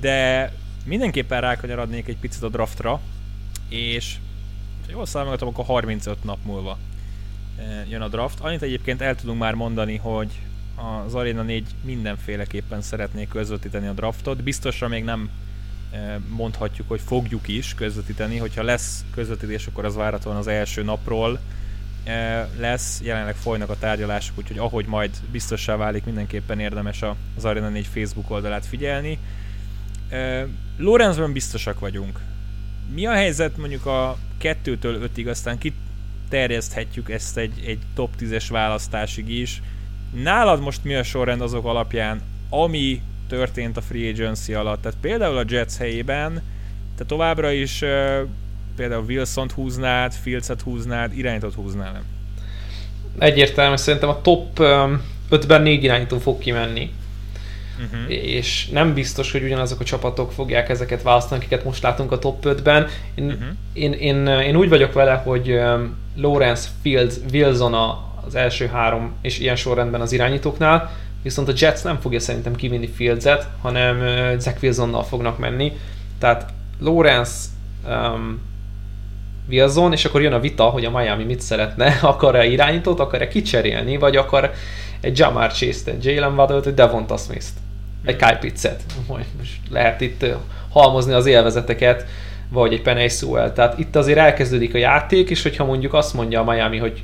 De mindenképpen rákanyaradnék egy picit a draftra, és jól számoltam, akkor 35 nap múlva eh, jön a draft. Annyit egyébként el tudunk már mondani, hogy az Arena 4 mindenféleképpen szeretné közvetíteni a draftot. Biztosra még nem eh, mondhatjuk, hogy fogjuk is közvetíteni, hogyha lesz közvetítés, akkor az várhatóan az első napról eh, lesz. Jelenleg folynak a tárgyalások, úgyhogy ahogy majd biztossá válik, mindenképpen érdemes az Arena 4 Facebook oldalát figyelni. Lorenzben biztosak vagyunk mi a helyzet mondjuk a 2-től 5-ig, aztán kiterjeszthetjük ezt egy, egy top 10-es választásig is. Nálad most mi a sorrend azok alapján, ami történt a free agency alatt? Tehát például a Jets helyében, te továbbra is például Wilson-t húznád, Fields-et húznád, irányítót húznál nem? Egyértelmű, szerintem a top 5-ben négy irányító fog kimenni. Uh-huh. és nem biztos, hogy ugyanazok a csapatok fogják ezeket választani, akiket most látunk a top 5-ben. Én, uh-huh. én, én, én úgy vagyok vele, hogy um, Lawrence Fields, Wilson a, az első három, és ilyen sorrendben az irányítóknál, viszont a Jets nem fogja szerintem kivinni Fieldset, hanem uh, Zach Wilsonnal fognak menni. Tehát Lawrence, um, Wilson, és akkor jön a vita, hogy a Miami mit szeretne, akar-e irányítót, akar-e kicserélni, vagy akar egy Jamar Chase-t, egy Jalen Waddle-t, egy Devonta Smith-t, egy Kyle. Most lehet itt halmozni az élvezeteket, vagy egy Penny Sewell. Tehát itt azért elkezdődik a játék, és hogyha mondjuk azt mondja a Miami, hogy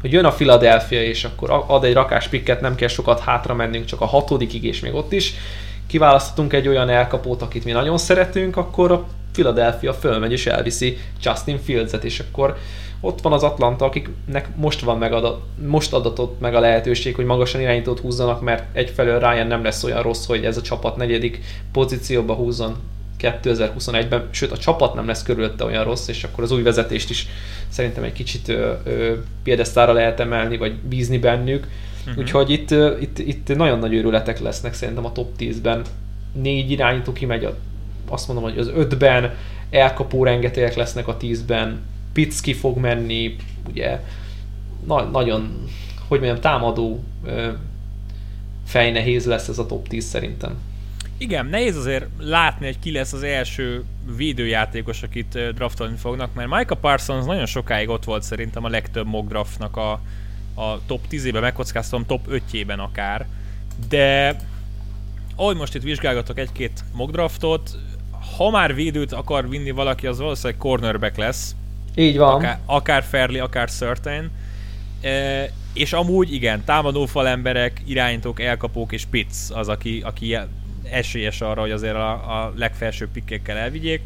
hogy jön a Philadelphia, és akkor ad egy rakás pikket, nem kell sokat hátra mennünk, csak a hatodikig, és még ott is kiválaszthatunk egy olyan elkapót, akit mi nagyon szeretünk, akkor a Philadelphia fölmegy és elviszi Justin Fields-et, és akkor ott van az Atlanta, akiknek most van meg adat, most adatott meg a lehetőség, hogy magasan irányítót húzzanak, mert egyfelől Ryan nem lesz olyan rossz, hogy ez a csapat negyedik pozícióba húzzon 2021-ben, sőt a csapat nem lesz körülötte olyan rossz, és akkor az új vezetést is szerintem egy kicsit ö, ö, piedesztára lehet emelni, vagy bízni bennük. Uh-huh. Úgyhogy itt, itt, itt nagyon nagy őrületek lesznek szerintem a top 10-ben. Négy irányító kimegy, a, azt mondom, hogy az ötben, elkapó rengetegek lesznek a tízben, Pitts ki fog menni, ugye na, nagyon, hogy mondjam, támadó ö, fejnehéz lesz ez a top 10 szerintem. Igen, nehéz azért látni, hogy ki lesz az első védőjátékos, akit draftolni fognak, mert Micah Parsons nagyon sokáig ott volt szerintem a legtöbb mock draftnak a, a top 10-ében, megkockáztam top 5-ében akár, de ahogy most itt vizsgálgatok egy-két mock draftot, ha már védőt akar vinni valaki, az valószínűleg cornerback lesz. Így van. Akár, akár Fairly, akár Certain. E, és amúgy igen, támadó falemberek, irányítók, elkapók és Pitts az, aki, aki esélyes arra, hogy azért a, a legfelsőbb pikkekkel elvigyék.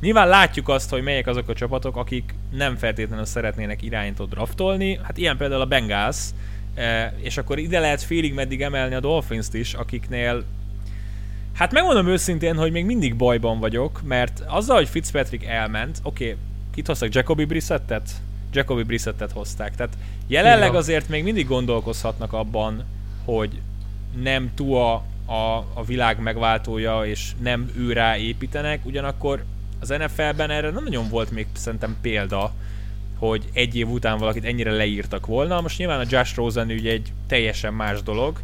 Nyilván látjuk azt, hogy melyek azok a csapatok, akik nem feltétlenül szeretnének irányítót draftolni. Hát ilyen például a Bengals, e, és akkor ide lehet félig meddig emelni a Dolphins-t is, akiknél Hát megmondom őszintén, hogy még mindig bajban vagyok, mert azzal, hogy Fitzpatrick elment, oké, okay, kit hoztak, Jacoby Brissettet? Jacoby Brissettet hozták, tehát jelenleg azért még mindig gondolkozhatnak abban, hogy nem Tua a, a világ megváltója, és nem ő rá építenek, ugyanakkor az NFL-ben erre nem nagyon volt még szerintem példa, hogy egy év után valakit ennyire leírtak volna. Most nyilván a Josh Rosen ügy egy teljesen más dolog.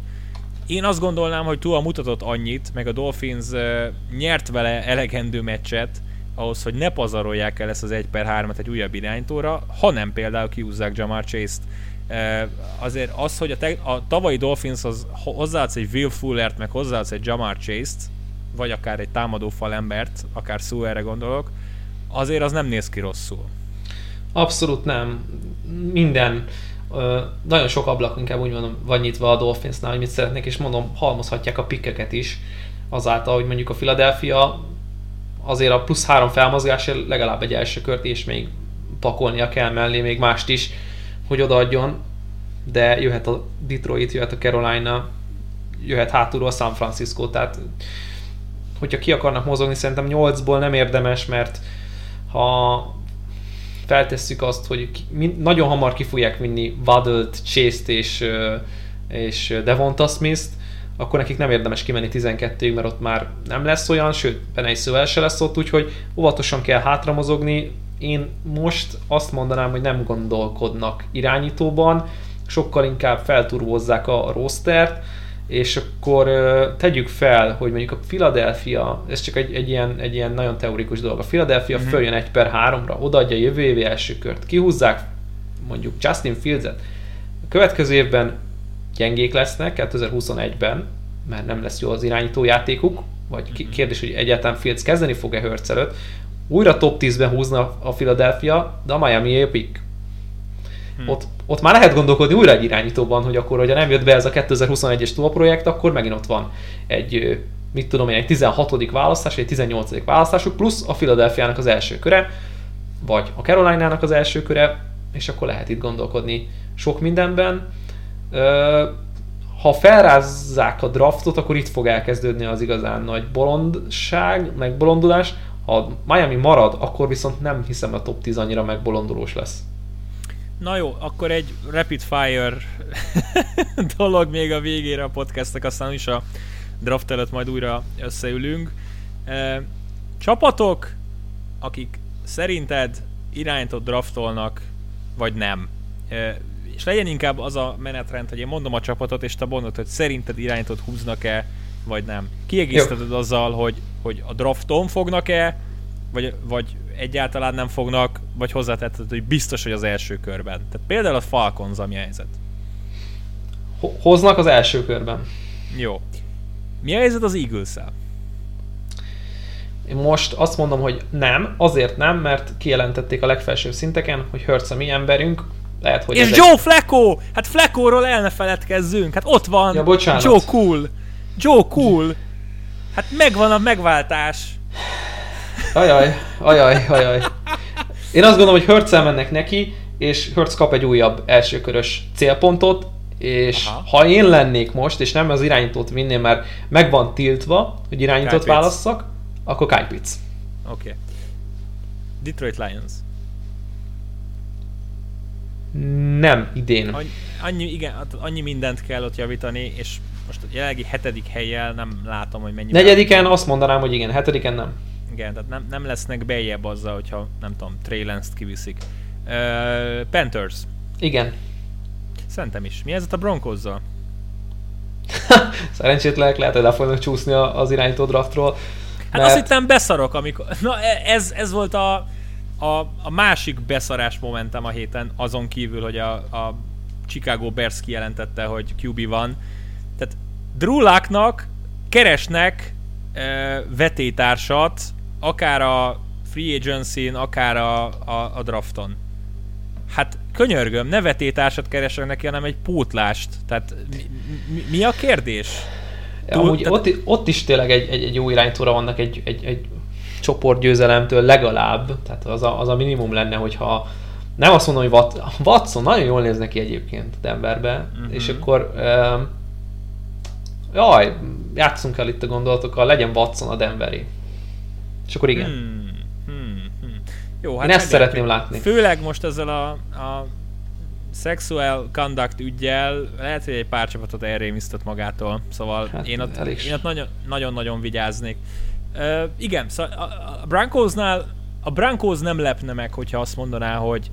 Én azt gondolnám, hogy Tua mutatott annyit, meg a Dolphins nyert vele elegendő meccset, ahhoz, hogy ne pazarolják el ezt az 1 per 3-at egy újabb irányítóra, hanem például kiúzzák Jamar Chase-t azért az, hogy a, te, a tavalyi Dolphins az hozzáadsz egy Will Fullert, meg hozzáadsz egy Jamar Chase-t, vagy akár egy támadó falembert, akár erre gondolok, azért az nem néz ki rosszul. Abszolút nem. Minden, nagyon sok ablak inkább úgy mondom van nyitva a Dolphinsnál, hogy mit szeretnék, és mondom, halmozhatják a pikkeket is, azáltal, hogy mondjuk a Philadelphia azért a plusz három felmozgásért legalább egy első kört, és még pakolnia kell mellé még mást is, hogy odaadjon, de jöhet a Detroit, jöhet a Carolina, jöhet hátulról a San Francisco, tehát hogyha ki akarnak mozogni, szerintem 8-ból nem érdemes, mert ha feltesszük azt, hogy nagyon hamar ki fogják vinni Waddle-t, Chase-t és, és Devonta Smith-t, akkor nekik nem érdemes kimenni 12-ig, mert ott már nem lesz olyan, sőt, benne is szövel se lesz ott, úgyhogy óvatosan kell hátra mozogni, én most azt mondanám, hogy nem gondolkodnak irányítóban, sokkal inkább felturbozzák a rostert, és akkor tegyük fel, hogy mondjuk a Philadelphia, ez csak egy, egy, ilyen, egy ilyen nagyon teorikus dolog, a Philadelphia mm-hmm. följön egy per háromra, odaadja jövő évi első kört, kihúzzák mondjuk Justin Fields-et, a következő évben gyengék lesznek 2021-ben, mert nem lesz jó az irányító játékuk, vagy mhm. kérdés, hogy egyáltalán Fields kezdeni fog-e Hurts előtt, újra top 10-ben húzna a Philadelphia, de a Miami a pick. Hmm. Ott, ott már lehet gondolkodni újra egy irányítóban, hogy akkor, hogyha nem jött be ez a 2021-es Tua projekt, akkor megint ott van egy, mit tudom én, egy 16. választás, egy 18. választásuk, plusz a Philadelphia-nak az első köre, vagy a Carolina-nak az első köre, és akkor lehet itt gondolkodni sok mindenben. Ha felrázzák a draftot, akkor itt fog elkezdődni az igazán nagy bolondság, meg bolondulás, ha Miami marad, akkor viszont nem hiszem a top 10 annyira megbolondulós lesz. Na jó, akkor egy rapid fire dolog még a végére a podcastnek, aztán is a draft előtt majd újra összeülünk. Csapatok, akik szerinted irányított draftolnak, vagy nem. És legyen inkább az a menetrend, hogy én mondom a csapatot, és te mondod, hogy szerinted irányított húznak-e, vagy nem. Kiegészíted azzal, hogy, hogy a drafton fognak-e, vagy, vagy egyáltalán nem fognak, vagy hozzátetted, hogy biztos, hogy az első körben. Tehát például a Falcons, a helyzet. Hoznak az első körben. Jó. Mi a helyzet az Eagles-el? Én most azt mondom, hogy nem, azért nem, mert kijelentették a legfelsőbb szinteken, hogy Hurts a mi emberünk, lehet, hogy És Joe egy... Flacco! Hát Flacco-ról el ne feledkezzünk, hát ott van ja, bocsánat. Joe Cool. Joe Cool. Hát megvan a megváltás. Ajaj, ajaj, ajaj. Én azt gondolom, hogy Hurts mennek neki, és Hurts kap egy újabb elsőkörös célpontot, és Aha. ha én lennék most, és nem az irányítót vinném, mert meg van tiltva, hogy irányítót Kyle válasszak, akkor Kyle Pitts. Oké. Okay. Detroit Lions. Nem idén. Annyi, annyi, igen, annyi mindent kell ott javítani, és most a jelenlegi hetedik helyjel nem látom, hogy mennyi. Negyediken azt mondanám, hogy igen, hetediken nem. Igen, tehát nem, nem lesznek bejebb azzal, hogyha nem tudom, Trey Lance-t kiviszik. Uh, Panthers. Igen. Szerintem is. Mi ez a Broncozzal? Szerencsétlenek lehet, hogy le fognak csúszni az irányító draftról. Hát mert... azt hittem beszarok, amikor... Na e- ez, ez volt a, a, a másik beszarás momentum a héten, azon kívül, hogy a, a Chicago Bears kijelentette, hogy QB van. Tehát Drew Lucknak keresnek e, vetétársat, akár a free agency-n, akár a, a, a drafton. Hát könyörgöm, ne vetétársat keresek neki, hanem egy pótlást. Tehát mi, mi, mi a kérdés? Túl, Amúgy tehát... ott, ott is tényleg egy, egy, egy jó iránytóra vannak egy, egy, egy csoportgyőzelemtől legalább, tehát az a, az a minimum lenne, hogyha nem azt mondom, hogy Watson nagyon jól néz neki egyébként Denverbe, uh-huh. és akkor um, jaj, játszunk el itt a gondolatokkal, legyen Watson a Denveri. És akkor igen. Hmm. Hmm. Hmm. Jó, hát Én ezt szeretném látni. Főleg most ezzel a, a sexual conduct ügyjel lehet, hogy egy pár csapatot elrémisztett magától, szóval hát én, ott, én ott nagyon, nagyon-nagyon vigyáznék. Uh, igen, szóval a, a Broncosnál a Broncos nem lepne meg, hogyha azt mondaná, hogy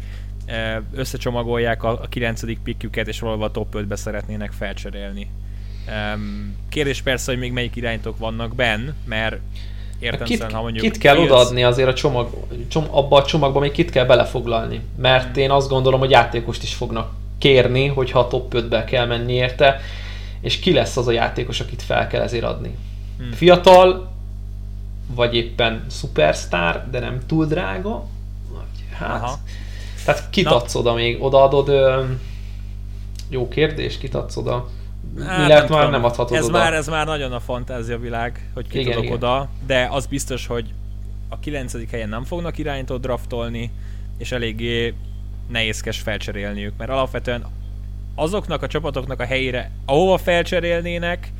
uh, összecsomagolják a, a 9. pikküket, és valahol a top 5-be szeretnének felcserélni. Um, kérdés persze, hogy még melyik iránytok vannak benn, mert értem kit, szerint, ha mondjuk... Kit kell odaadni azért a csomag, csom, abba a csomagba még kit kell belefoglalni. Mert hmm. én azt gondolom, hogy játékost is fognak kérni, hogyha a top 5-be kell menni érte, és ki lesz az a játékos, akit fel kell ezért adni. Hmm. Fiatal, vagy éppen superstar, de nem túl drága, hát... Aha. Tehát kit Na. adsz oda még? Odaadod... Ö, jó kérdés, kit adsz oda? Hát, lehet nem már nem adhatod ez oda. Már, ez már nagyon a fantázia világ, hogy ki igen, tudok igen. oda, de az biztos, hogy a 9. helyen nem fognak irányító draftolni, és eléggé nehézkes felcserélniük, mert alapvetően azoknak a csapatoknak a helyére, ahova felcserélnének,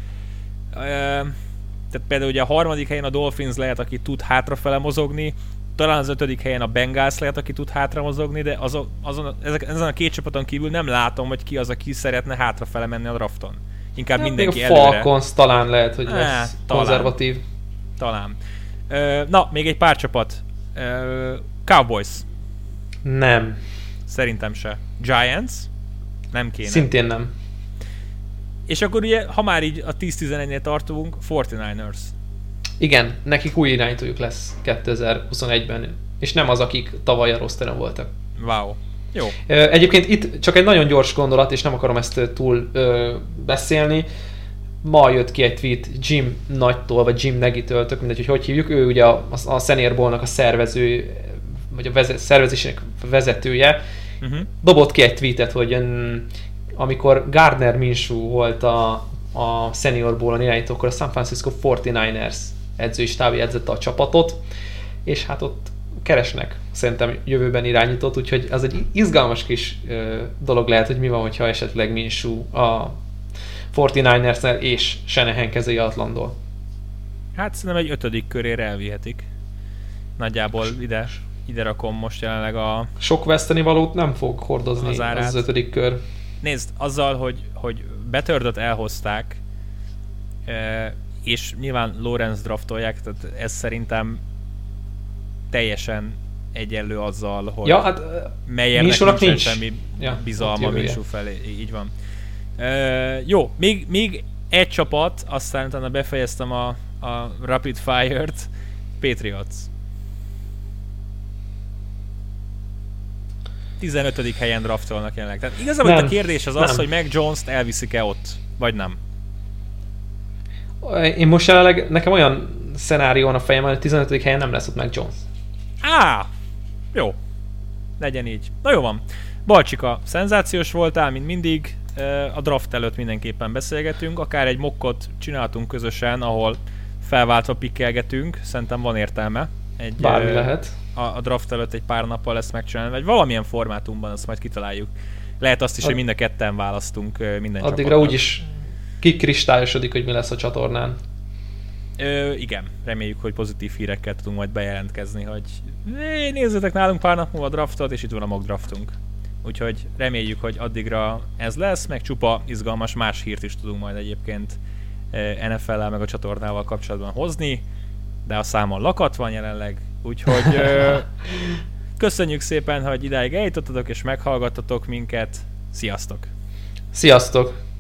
tehát például ugye a harmadik helyen a Dolphins lehet, aki tud hátrafele mozogni, talán az ötödik helyen a Bengals lehet, aki tud hátra mozogni, de azon, azon, ezek, ezen a két csapaton kívül nem látom, hogy ki az, aki szeretne hátrafele menni a drafton. Inkább hát mindenki a előre. Falcons talán lehet, hogy lesz hát, talán, konzervatív. Talán. Ö, na, még egy pár csapat. Ö, Cowboys. Nem. Szerintem se. Giants? Nem kéne. Szintén nem. És akkor ugye, ha már így a 10-11-nél tartunk, 49ers. Igen, nekik új irányítójuk lesz 2021-ben, és nem az, akik tavaly a rosteren voltak. Wow. Jó. Egyébként itt csak egy nagyon gyors gondolat, és nem akarom ezt túl ö, beszélni. Ma jött ki egy tweet Jim Nagytól, vagy Jim Negitől, tök mindegy, hogy hogy hívjuk. Ő ugye a, a Senior Bowl-nak a szervező, vagy a vezet, szervezésének vezetője. Uh-huh. Dobott ki egy tweetet, hogy amikor Gardner Minshew volt a, a Senior Bowl-on irányító, akkor a San Francisco 49ers edzői stábi edzette a csapatot, és hát ott keresnek szerintem jövőben irányítót, úgyhogy az egy izgalmas kis ö, dolog lehet, hogy mi van, hogyha esetleg Minshew a 49 ers és Shanahan kezei Atlandól. Hát szerintem egy ötödik körére elvihetik. Nagyjából ide, ide rakom most jelenleg a... Sok veszteni valót nem fog hordozni az, az, az ötödik kör. Nézd, azzal, hogy, hogy betördöt elhozták, és nyilván Lorenz draftolják, tehát ez szerintem teljesen egyenlő azzal, hogy ja, hát, Meyernek nincs semmi ja, bizalma Minsú felé, így van. Uh, jó, még, még egy csapat, aztán utána befejeztem a, a Rapid Fire-t, Patriots. 15. helyen draftolnak jelenleg. Tehát igazából nem, a kérdés az nem. az, hogy meg Jones-t elviszik-e ott, vagy nem. Én most jelenleg, nekem olyan szenárió van a fejem, hogy a 15. helyen nem lesz ott meg Jones. Á, jó. Legyen így. Na jó van. Balcsika, szenzációs voltál, mint mindig. A draft előtt mindenképpen beszélgetünk, akár egy mokkot csináltunk közösen, ahol felváltva pikkelgetünk, szerintem van értelme. Egy, Bármi ö, lehet. A, a draft előtt egy pár nappal lesz megcsinálni, vagy valamilyen formátumban, azt majd kitaláljuk. Lehet azt is, Ad... hogy mind a ketten választunk minden Addigra úgyis kikristályosodik, hogy mi lesz a csatornán. Ö, igen, reméljük, hogy pozitív hírekkel tudunk majd bejelentkezni, hogy nézzetek nálunk pár nap múlva draftot, és itt van a mock draftunk. Úgyhogy reméljük, hogy addigra ez lesz, meg csupa izgalmas más hírt is tudunk majd egyébként NFL-el meg a csatornával kapcsolatban hozni, de a számon lakat van jelenleg, úgyhogy ö, köszönjük szépen, hogy idáig eljutottatok és meghallgattatok minket. Sziasztok! Sziasztok!